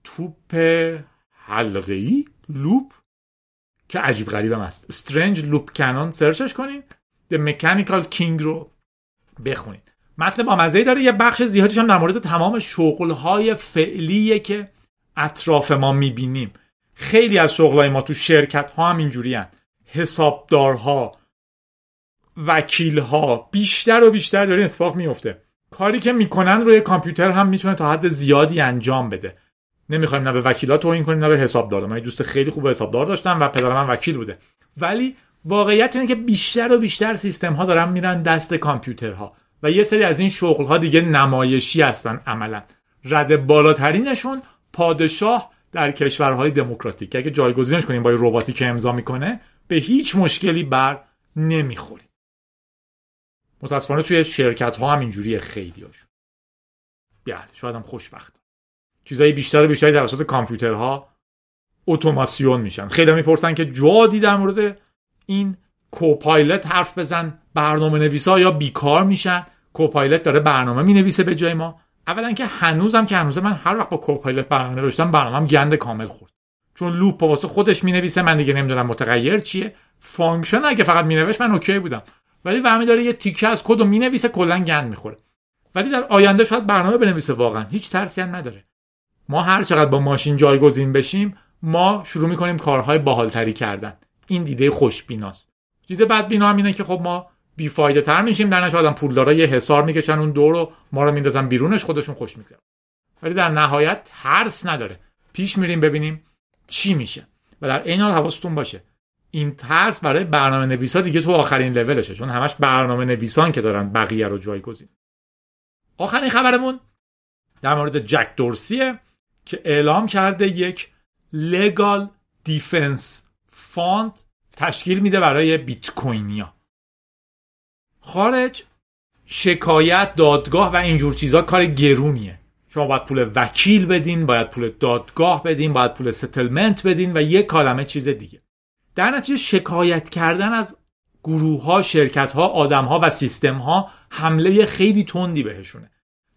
توپ حلقه لوپ که عجیب غریبم هست Strange Loop Canon سرچش کنین. The Mechanical King رو بخونین. متن با مزه داره. یه بخش زیادیش هم در مورد تمام شغلهای فعلیه که اطراف ما می‌بینیم. خیلی از شغلهای ما تو شرکت ها هم اینجوری هن. حسابدارها وکیلها بیشتر و بیشتر داره اتفاق میفته کاری که می‌کنن روی کامپیوتر هم می‌تونه تا حد زیادی انجام بده. نمی‌خوایم نه به وکیلات توهین کنیم نه به حسابدار من دوست خیلی خوب حسابدار داشتم و پدر من وکیل بوده. ولی واقعیت اینه که بیشتر و بیشتر سیستم ها دارن میرن دست کامپیوترها و یه سری از این شغل ها دیگه نمایشی هستن عملا. رد بالاترینشون پادشاه در کشورهای دموکراتیک. اگه جایگزینش کنیم با رباتی که امضا می‌کنه به هیچ مشکلی بر نمی‌خوری متاسفانه توی شرکت ها هم اینجوریه خیلی هاشون بله شاید هم خوشبخت چیزایی بیشتر و بیشتری توسط کامپیوترها اتوماسیون میشن. خیلی می‌پرسن که جادی در مورد این کوپایلت حرف بزن. برنامه نویسا یا بیکار میشن؟ Copilot داره برنامه می‌نویسه به جای ما. اولا که هنوزم که هنوز من هر وقت با Copilot برنامه نوشتم برنامه‌ام گند کامل خورد. چون loop واسه خودش می‌نویسه من دیگه نمی‌دونم متغیر چیه. function اگه فقط مینوشت من okay بودم. ولی وقتی داره یه تیکه از کد رو می‌نویسه کلا گند می‌خوره. ولی در آینده شاید برنامه بنویسه واقعا. هیچ ترسی هم نداره. ما هر چقدر با ماشین جایگزین بشیم ما شروع می‌کنیم کارهای باحالتری کردن. این دید خوشبیناست. دیده بدبینا هم اینه که خب ما بیفایده تر میشیم. در آدم پولدارا یه حسار می‌کشن اون دور رو ما رو میندازن بیرونش خودشون خوش میگذره. ولی در نهایت ترس نداره. پیش میریم ببینیم چی میشه؟ و در این حال حواستون باشه. این ترس برای برنامه نویسا دیگه تو آخرین لولشه چون همش برنامه نویسان که دارن بقیه رو جایگزین. آخرین خبرمون در مورد جک دورسیه که اعلام کرده یک legal defense fund تشکیل میده برای بیت کوینیا خب شکایت دادگاه و اینجور چیزا کار گرونیه. شما باید پول وکیل بدین باید پول دادگاه بدین باید پول settlement بدین و یک عالمه چیز دیگه. در نتیجه شکایت کردن از گروه ها شرکت ها آدم ها و سیستم ها حمله خیلی تندی بهشونه.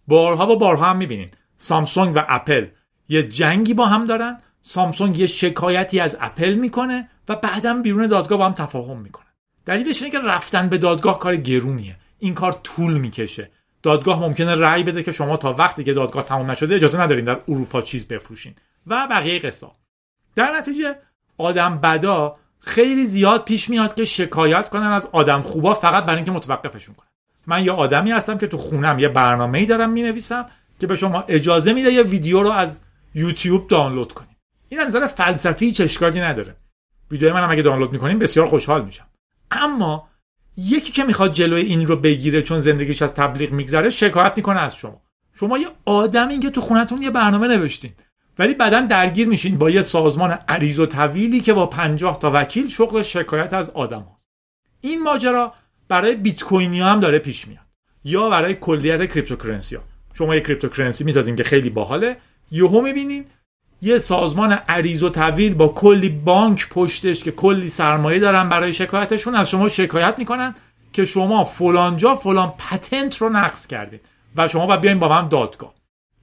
بارها و بارها هم می‌بینین سامسونگ و اپل یه جنگی با هم دارن. سامسونگ یه شکایتی از اپل می‌کنه و بعدا بیرون دادگاه با هم تفاهم می‌کنه. دلیلش اینه که رفتن به دادگاه کار گرونیه. این کار طول می‌کشه. دادگاه ممکنه رأی بده که شما تا وقتی که دادگاه تمام نشده اجازه ندارین در اروپا چیز بفروشین. و بقیه قصه. در نتیجه آدم بدا خیلی زیاد پیش میاد که شکایت کنن از آدم خوبا فقط برای اینکه متوقفشون کنن. من یه آدمی هستم که تو خونم یه برنامه‌ای دارم می‌نویسم که به شما اجازه میده یه ویدیو رو از یوتیوب دانلود کنید این نظر فلسفی چشکاری نداره. ویدیو منم اگه دانلود می‌کنیم بسیار خوشحال میشم. اما یکی که می‌خواد جلوی این رو بگیره چون زندگیش از تبلیغ میگذره شکایت می‌کنه از شما. شما یه آدمی که تو خونتون یه برنامه نوشتین. ولی بعدا درگیر میشین با یه سازمان عریض و طویلی که با پنجاه تا وکیل شغل شکایت از آدم هست. این ماجرا برای بیت کوینی هم داره پیش میاد. یا برای کلیت cryptocurrency ها شما یه cryptocurrency می‌سازین که خیلی باحاله. یهو می‌بینین یه سازمان عریض و طویل با کلی بانک پشتش که کلی سرمایه دارن برای شکایتشون از شما شکایت می‌کنن که شما فلانجا فلان patent رو نقض کردید و شما باید بیاین با من دادگاه.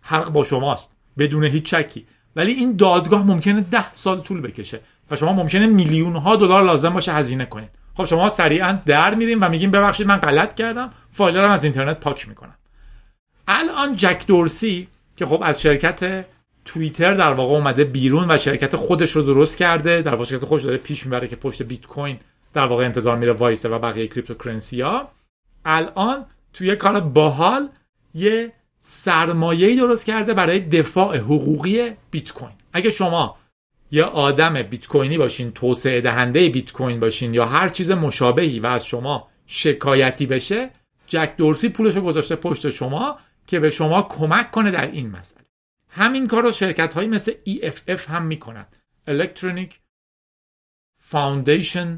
حق با شماست بدون هیچ شکی ولی این دادگاه ممکنه ده سال طول بکشه و شما ممکنه میلیون ها دلار لازم باشه هزینه کنید خب شما سریعا در میریم و میگیم ببخشید من غلط کردم فایل از اینترنت پاک می‌کنم. الان جک دورسی که خب از شرکت توییتر در واقع اومده بیرون و شرکت خودش رو درست کرده. در واقع شرکت خودش داره پیش می‌بره که پشت بیت کوین در واقع انتظار میره وایسه و بقیه cryptocurrency ها الان توی کار باحال یه سرمایه درست کرده برای دفاع حقوقی بیت کوین. اگه شما یه آدم بیت کوینی باشین توسعه دهنده بیت کوین باشین یا هر چیز مشابهی و از شما شکایتی بشه جک دورسی پولش رو گذاشته پشت شما که به شما کمک کنه در این مسئله. همین کار رو شرکت هایی مثل EFF هم می‌کنن. Electronic Foundation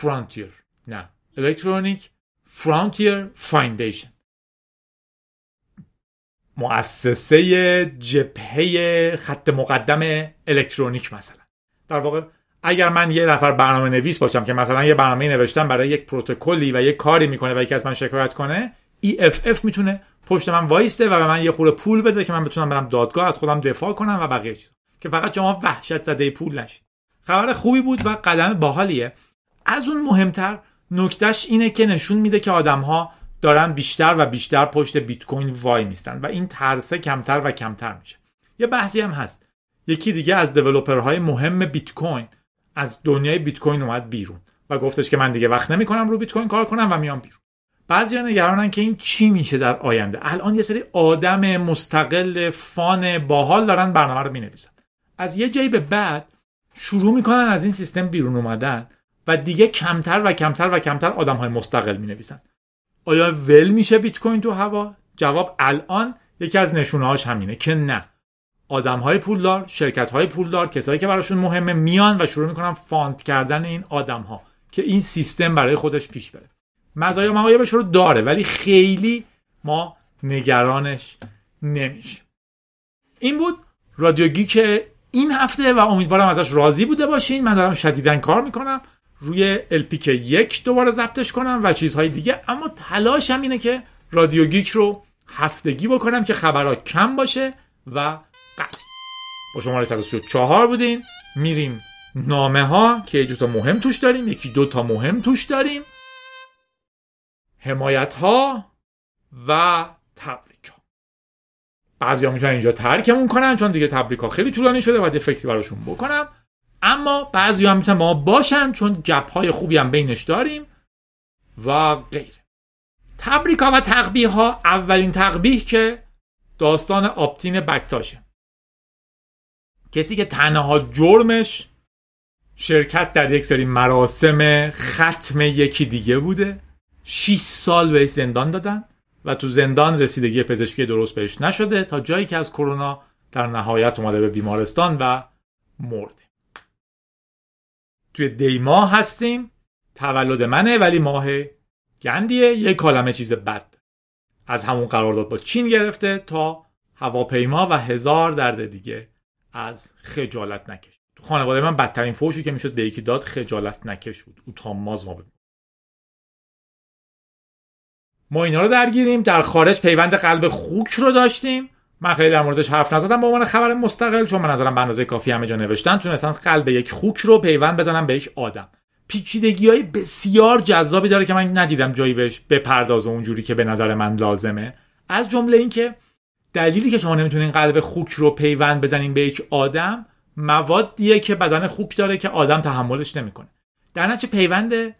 Frontier. نه. Electronic Frontier Foundation. مؤسسه جبهه خط مقدم الکترونیک مثلا. در واقع اگر من یه نفر برنامه نویس باشم که مثلا یه برنامه نوشتم برای یک پروتکلی و یک کاری می‌کنه و یکی از من شکایت کنه EFF می‌تونه پشت من وایسته و به من یه خورده پول بده که من بتونم برم دادگاه از خودم دفاع کنم و بقیه چیز که فقط شما وحشت زده پول نشید خبر خوبی بود و قدم باحالیه. از اون مهمتر نکتهش اینه که نشون میده که آدم ها دارن بیشتر و بیشتر پشت بیت کوین وای میستن و این ترسه کمتر و کمتر میشه. یه بحثی هم هست. یکی دیگه از دیولپرهای مهم بیت کوین از دنیای بیت کوین اومد بیرون و گفتش که من دیگه وقت نمی‌کنم رو بیت کوین کار کنم و میام بیرون. بعضی نگرانن که این چی میشه در آینده. الان یه سری آدم مستقل فان باحال دارن برنامه رو می‌نویسن. از یه جایی به بعد شروع می‌کنن از این سیستم بیرون اومدن و دیگه کمتر و کمتر و کمتر آدم های مستقل می نویسن آیا ول میشه بیت کوین تو هوا؟ جواب الان یکی از نشونه هاش همینه که نه. آدم های پولدار شرکت های پولدار کسایی که براشون مهمه میان و شروع می‌کنن fund کردن این آدم ها که این سیستم برای خودش پیش بره. مزایا معایبش رو داره ولی خیلی ما نگرانش نمیشه این بود رادیو گیک این هفته و امیدوارم ازش راضی بوده باشین. من دارم شدیدن کار می‌کنم. روی الپیک یک دوباره ضبطش کنم و چیزهای دیگه. اما تلاشم اینه که رادیو گیک رو هفتگی بکنم که خبرها کم باشه و قبل با شماره 134 بودیم میریم نامه ها که دو تا مهم توش داریم یکی دو تا مهم توش داریم. حمایت ها و تبریک ها بعضی ها می‌تونن اینجا ترکمون کنن چون دیگه تبریک ها خیلی طولانی شده و فکری براشون بکنم. اما بعضی هم می‌تونن ما باشن چون گپ های خوبی هم بینش داریم و غیره. تبریک ها و تقبیه ها اولین تقبیه که داستان آپتین بکتاشه. کسی که تنها جرمش شرکت در یک سری مراسم ختم یکی دیگه بوده. 6 سال به زندان دادن و تو زندان رسیدگی پزشکی درست بهش نشده تا جایی که از کرونا در نهایت اومده به بیمارستان و مرده. توی دیما هستیم. تولد منه ولی ماه گندیه. یک کالمه چیز بد. از همون قرارداد با چین گرفته تا هواپیما و هزار درد دیگه از خجالت نکش. تو خانواده من بدترین فوشی که می‌شد به یکی داد خجالت نکش بود. او تاماز ما ما اینا رو درگیریم. در خارج پیوند قلب خوک رو داشتیم. من خیلی در موردش حرف نزدم. به عنوان خبر مستقل چون من نظرم به اندازه کافی همه جا نوشتن تونستن قلب یک خوک رو پیوند بزنم به یک آدم. پیچیدگی های بسیار جذابی داره که من ندیدم جایی بهش بپردازه اونجوری که به نظر من لازمه. از جمله اینکه دلیلی که شما نمی‌تونین قلب خوک رو پیوند بزنین به یک آدم موادیه که بدن خوک داره که آدم تحملش نمی‌کنه. در نتیجه پیوند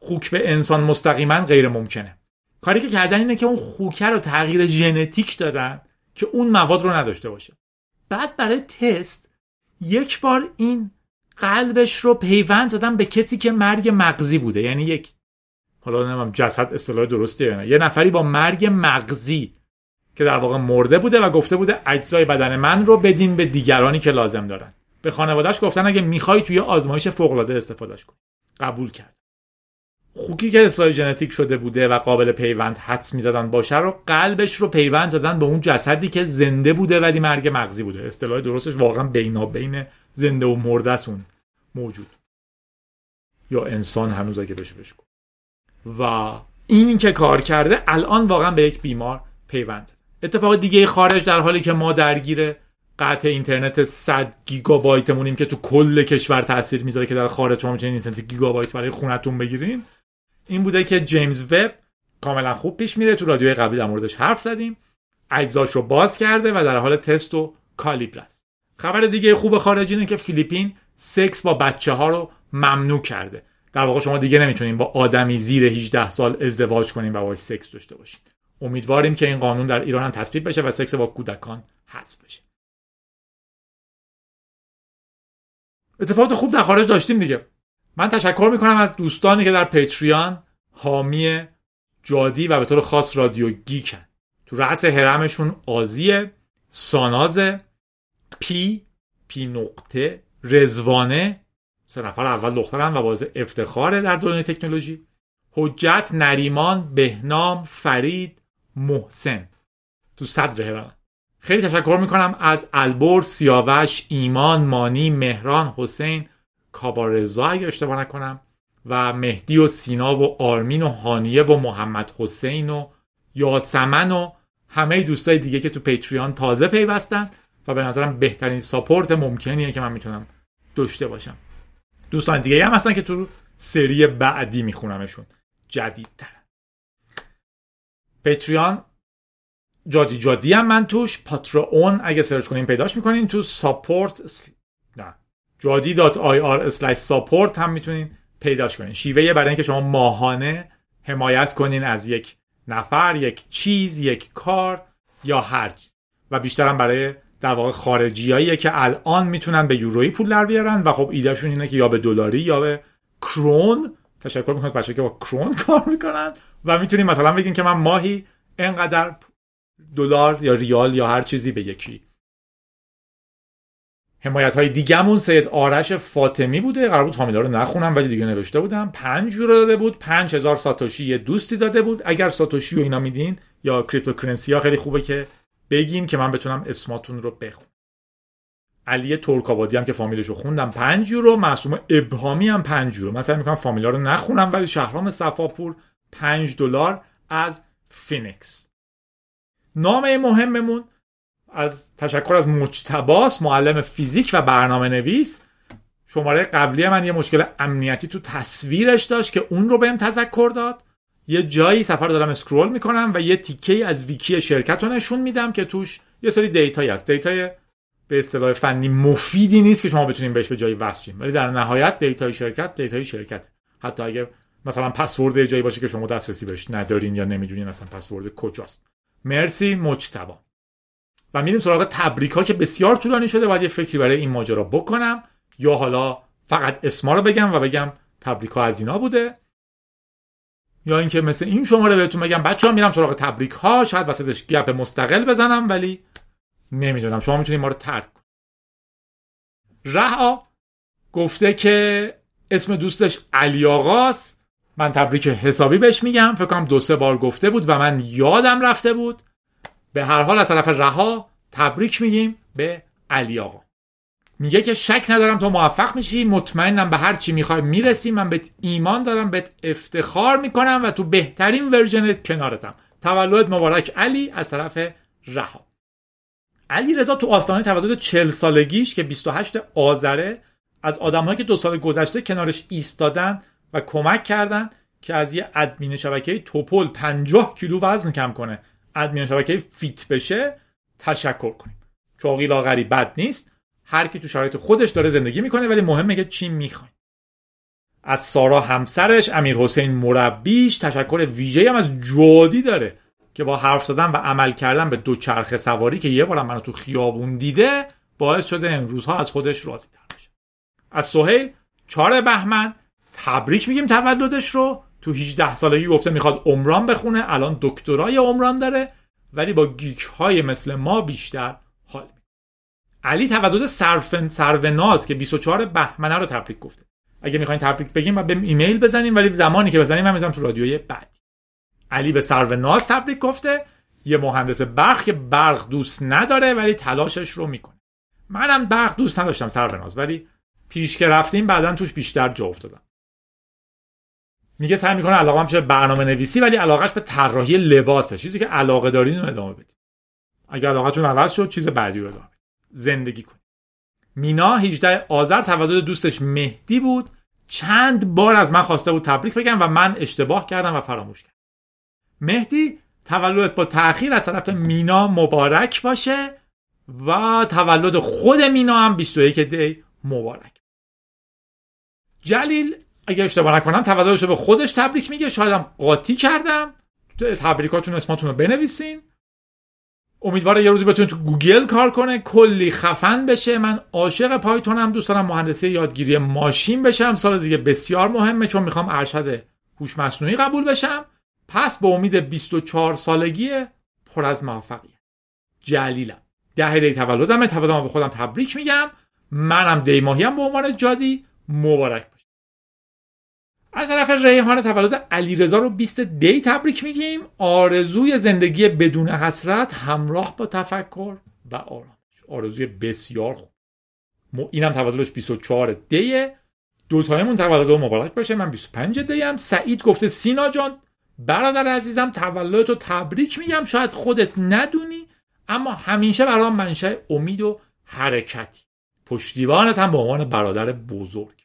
خوک به انسان مستقیما غیر ممکنه. کاری که کردن اینه که اون خوکه رو تغییر ژنتیک دادن که اون مواد رو نداشته باشه. بعد برای تست یک بار این قلبش رو پیوند زدن به کسی که مرگ مغزی بوده. یعنی یک حالا نمیم جسد اصطلاح درسته یا یه نفری با مرگ مغزی که در واقع مرده بوده و گفته بوده اجزای بدن من رو بدین به دیگرانی که لازم دارن. به خانوادهش گفتن اگه می‌خوای توی آزمایش فوق العاده استفادهش کن قبول کرد. خوکی که اصلاح ژنتیک شده بوده و قابل پیوند حدس می‌زدن باشه رو قلبش رو پیوند زدن به اون جسدی که زنده بوده ولی مرگ مغزی بوده. اصطلاح درستش واقعا بینابین زنده و مرده اون موجود. یا انسان هنوز اگه بشه بشه و این که کار کرده الان واقعا به یک بیمار پیوند اتفاق دیگه خارج در حالی که ما درگیر قطع اینترنت 100 گیگابایتمونیم که تو کل کشور تاثیر می‌ذاره که در خارج شما می‌تونید اینترنت گیگابایت برای خونتون بگیرین. این بوده که جیمز وب کاملا خوب پیش میره. تو رادیوی قبلی در موردش حرف زدیم. اجزاش رو باز کرده و در حال تست و کالیبر است خبر دیگه خوب خارجی اینه که فیلیپین سکس با بچه ها رو ممنوع کرده. در واقع شما دیگه نمی‌تونین با آدمی زیر 18 سال ازدواج کنین و باش سکس داشته باشین. امیدواریم که این قانون در ایران هم تصویب بشه و سکس با کودکان حذف بشه. اتفاقات خوب در خارج داشتیم دیگه. من تشکر می‌کنم از دوستانی که در Patreon حامی جادی و به طور خاص رادیو گیکن تو رأس هرمشون آزیه سانازه پی پی نقطه رزوانه سه نفر اول دخترم و باز افتخاره در دنیای تکنولوژی. حجت نریمان بهنام فرید محسن. تو صدر هرم خیلی تشکر می‌کنم از البر سیاوش ایمان مانی مهران حسین کابارزا اگه اشتباه نکنم و مهدی و سینا و آرمین و هانیه و محمد حسین و یاسمن و همه دوستای دیگه که تو پیتریان تازه پیوستن و به نظرم بهترین ساپورت ممکنیه که من می‌تونم داشته باشم. دوستان دیگه هم هستن که تو سری بعدی میخونمشون. جدیدتر. پیتریان جادی جادی هم من توش. پاترون اگه سرچ کنین پیداش می‌کنین تو ساپورت ساپورت هم می‌تونین پیداش کنین. شیوه برای اینکه شما ماهانه حمایت کنین از یک نفر یک چیز یک کار یا هر چیز. و بیشترم برای در واقع خارجیاییه که الان می‌تونن به یورویی پول در بیارن و خب ایدهشون اینه که یا به دلاری یا به کرون. تشکر می‌کنم بچه که با کرون کار می‌کنن و می‌تونیم مثلا بگیم که من ماهی انقدر دلار یا ریال یا هر چیزی به یکی حمایت های دیگهمون سید آرش فاطمی بوده. قرار بود فامیلا رو نخونم ولی دیگه نوشته بودم. پنج یورو داده بود پنج هزار ساتوشی یه دوستی داده بود. اگر ساتوشی و اینا میدین یا cryptocurrency ها خیلی خوبه که بگین که من بتونم اسماتون رو بخونم. علی ترکابادی هم که فامیلش خوندم 5 یورو. معصوم ابهامی هم 5 یورو. مثلا می‌کنم فامیلا رو نخونم ولی شهرام صفاپور 5 دلار از فینکس نامه مهممون از تشکر از مجتباس معلم فیزیک و برنامه نویس شماره قبلی من یه مشکل امنیتی تو تصویرش داشت که اون رو بهم تذکر داد. یه جایی صفحه رو دارم scroll می‌کنم و یه تیکه از ویکی شرکت رو نشون میدم که توش یه سری data یی هست. data ی به اصطلاح فنی مفیدی نیست که شما بتونید بهش به جایی وصل ولی در نهایت data ی شرکت data ی شرکت. حتی اگه مثلا پسورد جایی باشه که شما دسترسی بهش ندارین یا نمی‌دونین اصلا پسورد کجاست. مرسی مجتبا. و میریم سراغ تبریک ها که بسیار طولانی شده. باید یه فکری برای این ماجرا بکنم یا حالا فقط اسما رو بگم و بگم تبریک ها از اینا بوده. یا اینکه مثل این شماره بهتون بگم بچه ها میرم سراغ تبریک ها شاید وسطش گپ مستقل بزنم ولی نمی‌دونم. شما می‌تونید ما رو ترک رها گفته که اسم دوستش علی آقاست. من تبریک حسابی بهش میگم. فکر کنم دو سه بار گفته بود و من یادم رفته بود. به هر حال از طرف رها تبریک میگیم به علی آقا. میگه که شک ندارم تو موفق میشی مطمئنم به هر چی می‌خوای می‌رسی من بهت ایمان دارم بهت افتخار می‌کنم و تو بهترین ورژنت کنارتم. تولد مبارک علی از طرف رها. علی رضا تو آستانه تولد 40 سالگیش که 28 آذره از آدمهایی که دو سال گذشته کنارش ایستادن و کمک کردن که از یه ادمین شبکه توپل 50 کیلو وزن کم کنه. ادمین شبکه فیت بشه تشکر کنیم. چاقی لاغری بد نیست. هر کی تو شرایط خودش داره زندگی می‌کنه ولی مهمه که چی می‌خوایم. از سارا همسرش امیر حسین مربیش تشکر ویژه هم از جودی داره که با حرف زدن و عمل کردن به دو چرخه سواری که یه بارم منو تو خیابون دیده باعث شده امروزها از خودش راضی تر بشه. از سهیل چهار بهمن تبریک میگیم تولدش رو. تو 18 سالگی گفته می‌خواد عمران بخونه الان دکترای عمران داره ولی با گیک های مثل ما بیشتر حال علی تولد صرف سروناز که 24 بهمنه رو تبریک گفته. اگه می‌خواین تبریک بگیم و به ایمیل بزنیم ولی زمانی که بزنیم من می‌ذارم تو رادیوی بعدی. علی به سروناز تبریک گفته. یه مهندس برق که برق دوست نداره ولی تلاشش رو می‌کنه. منم برق دوست نداشتم سروناز ولی پیش که رفتیم بعدا توش بیشتر جا افتادم. میگه سعی می‌کنه علاقه میشه برنامه نویسی ولی علاقهش به طراحی لباسه. چیزی که علاقه دارین رو ادامه بدید اگر علاقتون عوض شد چیز بعدی رو ادامه زندگی کنید مینا 18 آذر تولد دوستش مهدی بود. چند بار از من خواسته بود تبریک بگم و من اشتباه کردم و فراموش کردم. مهدی تولدت با تاخیر از طرف مینا مبارک باشه و تولد خود مینا هم 21 دی مبارک. جلیل اگه اشتباه نکنم تولدش رو به خودش تبریک میگه. شایدم قاطی کردم. تبریکاتون اسماتون رو بنویسین. امیدواره یه روزی بتونه تو گوگل کار کنه. کلی خفن بشه. من عاشق پایتونم. دوست دارم مهندسی یادگیری ماشین بشم. سال دیگه بسیار مهمه چون می‌خوام ارشد هوش مصنوعی قبول بشم. پس به امید 24 سالگی پر از موفقیت. جلیلم. ده دی تولدمه. تولدم به خودم تبریک میگم. منم دی ماهیم به عنوان جادی. مبارک باشه از طرف ریحان تولد علیرضا رو 20 دی تبریک میگیم. آرزوی زندگی بدون حسرت همراه با تفکر و آرامش. آرزوی بسیار خوب. اینم تولدش 24 دیه. دوتایمون تولد مبارک باشه. من 25 دی هم سعید گفته سینا جان برادر عزیزم تولدتو تبریک میگم. شاید خودت ندونی اما همیشه برام منشأ امید و حرکتی. پشتیبانت هم به عنوان برادر بزرگ.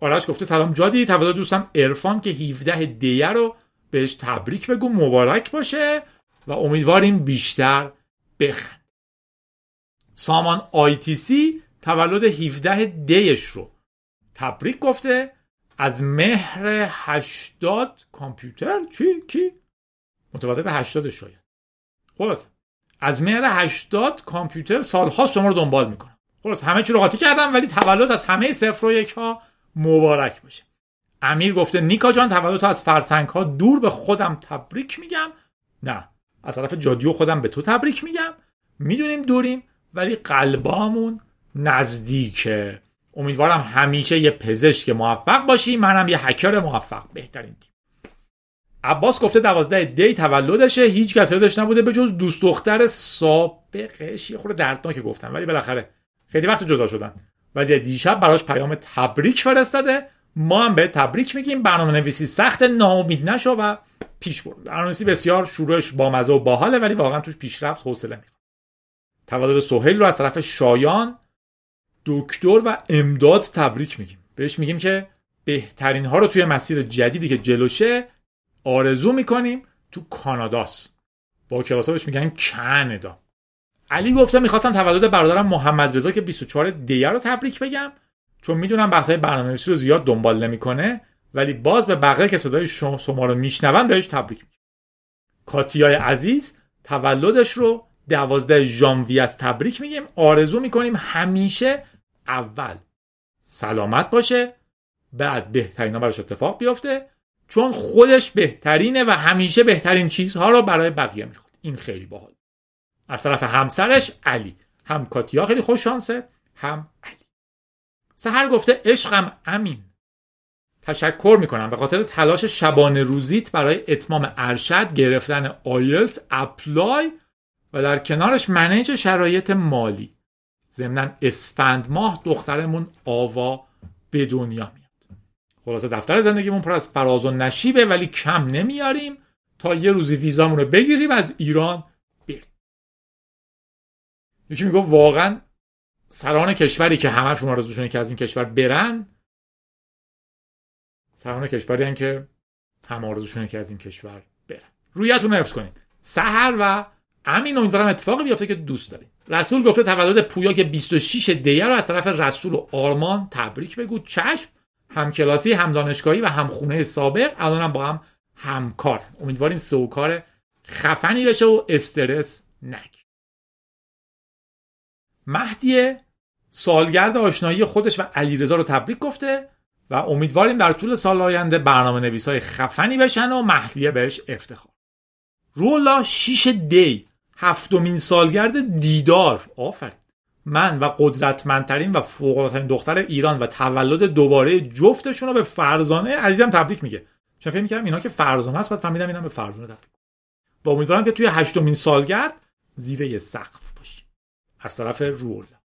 آرش گفته سلام جادی تولد دوستم ارفان که 17 دیه رو بهش تبریک بگو مبارک باشه و امیدواریم بیشتر بخند. سامان سی تولد 17 دیش رو تبریک گفته. از مهر 80 کامپیوتر؟ چی؟ کی؟ متولد 80 شاید. خلاص از مهر 80 کامپیوتر سالها شما رو دنبال می‌کنم. خلاص همه چی رو قاطی کردم ولی تولد از همه صفر و یک ها مبارک باشه. امیر گفته نیکا جان تولد از فرسنگ ها دور به خودم تبریک میگم. نه از طرف جادیو خودم به تو تبریک میگم. می‌دونیم دوریم ولی قلبامون نزدیکه. امیدوارم همیشه یه پزشک موفق باشی. منم یه هکر موفق. بهترین تیم. عباس گفته دوازده دی تولدشه. هیچ کس یادش نبوده به جز دوست دختر سابقش. یه خورده دردناک گفتم ولی بالاخره خیلی وقت جدا شدن. ولی دیشب براش پیام تبریک فرستاده. ما هم به تبریک میگیم. برنامه نویسی سخت ناامید نشو و پیش برو. برنامه بسیار شروعش با مزه و باحاله ولی واقعا توش پیشرفت حوصله می‌خواد. تولد سهیل رو از طرف شایان دکتر و امداد تبریک میگیم. بهش میگیم که بهترین ها رو توی مسیر جدیدی که جلوشه آرزو می‌کنیم تو کاناداست با کلاسا بهش میگن کانادا. علی گفته می‌خواستم تولد برادرم محمد رضا که 24 دیگه رو تبریک بگم. چون می‌دونم بحث های برنامه‌نویسی رو زیاد دنبال نمی‌کنه ولی باز به بقیه که صدای شما شما رو میشنون بهش تبریک میگم. کاتیای عزیز تولدش رو دوازده ژانویه از تبریک میگیم. آرزو می‌کنیم همیشه اول سلامت باشه بعد بهترین ها براش اتفاق بیفته چون خودش بهترینه و همیشه بهترین چیزها رو برای بقیه می‌خواد. این خیلی باحال از طرف همسرش علی. هم کاتیا خیلی خوش شانسه هم علی. سهر گفته عشقم امین. تشکر می‌کنم. به خاطر تلاش شبانه روزیت برای اتمام ارشد گرفتن آیلتس اپلای و در کنارش منیج شرایط مالی. ضمنا اسفند ماه دخترمون آوا به دنیا میاد. خلاصه دفتر زندگیمون پر از فراز و نشیبه ولی کم نمیاریم. تا یه روزی ویزامون رو بگیریم از ایران یکی می‌گفت واقعا سران کشوری که همشون آرزوشونه که از این کشور برن سران کشوری هن که همه آرزوشونه که از این کشور برن. رویتون حفظ کنید سهر و همین امیدوارم اتفاقی بیفته که دوست داریم رسول گفته تولد پویا که 26 دیه رو از طرف رسول و آرمان تبریک بگو. چشم هم کلاسی هم دانشگاهی و هم خونه سابق. الانم با هم همکار امیدواریم سوکار خفنی بشه و استرس نگیر مهدی سالگرد آشنایی خودش و علیرضا رو تبریک گفته و امیدواریم در طول سال آینده برنامه نویس های خفنی بشن و مهدیه بهش افتخار. رولا 6 دی هفتمین سالگرد دیدار. آفرین. من و قدرتمندترین و فوق‌العاده‌ترین دختر ایران و تولد دوباره جفتشون رو به فرزانه عزیزم تبریک میگه. چون فکر می‌کردم اینا که فرزانه است بعد فهمیدم اینا به فرزانه تبریک. با امیدوارم که توی هشتمین سالگرد زیر یه سقف. از طرف رولا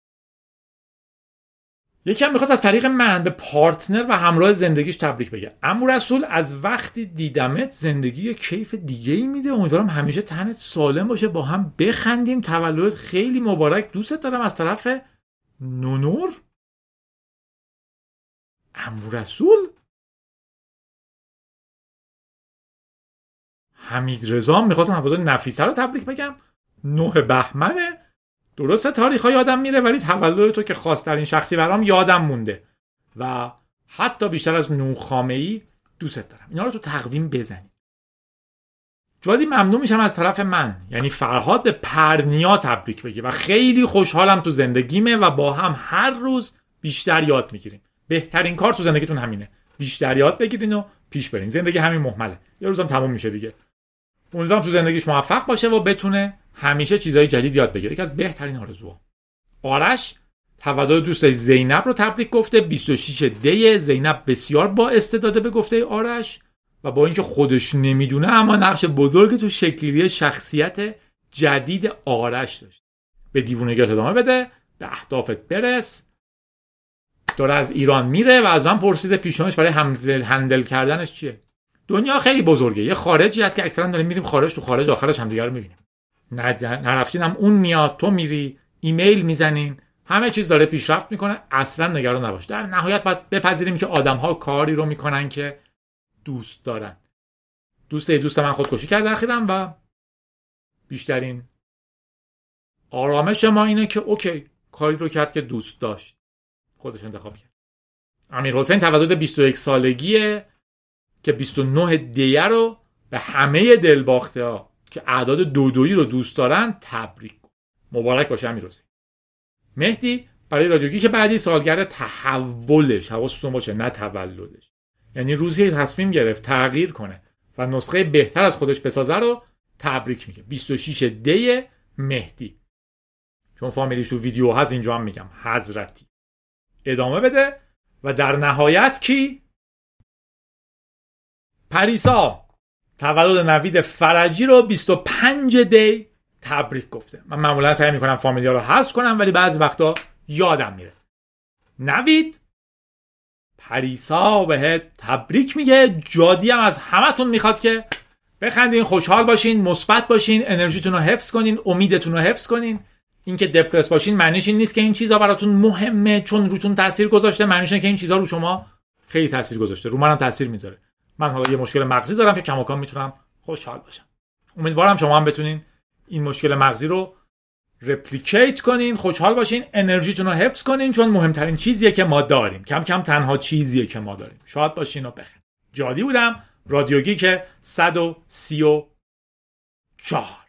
یکی هم می‌خواست از طریق من به پارتنر و همراه زندگیش تبریک بگه. امو رسول از وقتی دیدمت زندگی کیف دیگه ای میده. امیدوارم همیشه تنت سالم باشه. با هم بخندیم. تولدت خیلی مبارک. دوستت دارم از طرف نونور. امو رسول؟ حمید رضا می‌خواستم تولد نفیسه رو تبریک بگم. نه بهمنه. درسته تاریخ ها یادم میره ولی تولد تو که خواسترین شخصی برام یادم مونده. و حتی بیشتر از نوخامه ای دوست دارم. اینا رو تو تقویم بزنید جوادی ممنون میشم از طرف من. یعنی فرهاد به پرنیا تبریک بگی و خیلی خوشحالم تو زندگیمه و با هم هر روز بیشتر یاد می‌گیریم. بهترین کار تو زندگیتون همینه. بیشتر یاد بگیرین و پیش برین. زندگی همین محمله. یه روزم تموم میشه دیگه. امیدوارم تو زندگیش موفق باشه و بتونه همیشه چیزهای جدید یاد بگیره. یکی از بهترین آرزوها. آرش تولد دوست زینب رو تبریک گفته. 26 دی زینب بسیار با استعداده به گفته آرش و با اینکه خودش نمی‌دونه اما نقش بزرگ تو شکلی شخصیت جدید آرش داشت. به دیوونگیات ادامه بده. به اهدافت برس. داره از ایران میره و از من پرسیده پیشنهادش برای هندل کردنش چیه؟ دنیا خیلی بزرگه. یه خارجی هست که اکثرا داریم میریم خارج تو خارج آخرش همدیگه رو می‌بینیم. نرفتین هم اون میاد تو میری ایمیل می‌زنین همه چیز داره پیشرفت می‌کنه اصلا نگران نباش. در نهایت باید بپذیریم که آدم ها کاری رو می‌کنن که دوست دارن. دوست دوست من خودکشی کرده اخیرم و بیشترین آرامش ما اینه که اوکی کاری رو کرد که دوست داشت. خودش انتخاب کرد. امیر حسین تولد 21 سالگیه که 29 دیه رو به همه دلباخته ها که اعداد دودویی رو دوست دارن تبریک مبارک باشه امیر مهدی برای رادیوگی که بعدی سالگرد تحولش حواستون باشه نه تولدش. یعنی روزی تصمیم گرفت تغییر کنه و نسخه بهتر از خودش بسازه رو تبریک میگه. 26 دی مهدی. چون فامیلیش تو ویدیو هست اینجا هم میگم حضرتی. ادامه بده و در نهایت کی؟ پریسا. تولد نوید فرجی رو 25 دی تبریک گفته. من معمولا سعی می‌کنم فامیلیا رو حذف کنم ولی بعضی وقتا یادم میره. نوید پریسا بهت تبریک میگه. جادی هم از همتون می‌خواد که بخندین خوشحال باشین مثبت باشین انرژیتون رو حفظ کنین امیدتون رو حفظ کنین. اینکه دپرس باشین معنیش این نیست که این چیزا براتون مهمه چون روتون تاثیر گذاشته. معنیش اینه که این چیزا رو شما خیلی تاثیر گذاشته. رو منم تاثیر می‌ذاره. من حالا یه مشکل مغزی دارم که کماکان می‌تونم خوشحال باشم. امیدوارم شما هم بتونین این مشکل مغزی رو رپلیکیت کنین خوشحال باشین انرژیتون رو حفظ کنین چون مهمترین چیزیه که ما داریم. کم کم تنها چیزیه که ما داریم. شاد باشین و بخیر جادی بودم رادیوگی که 134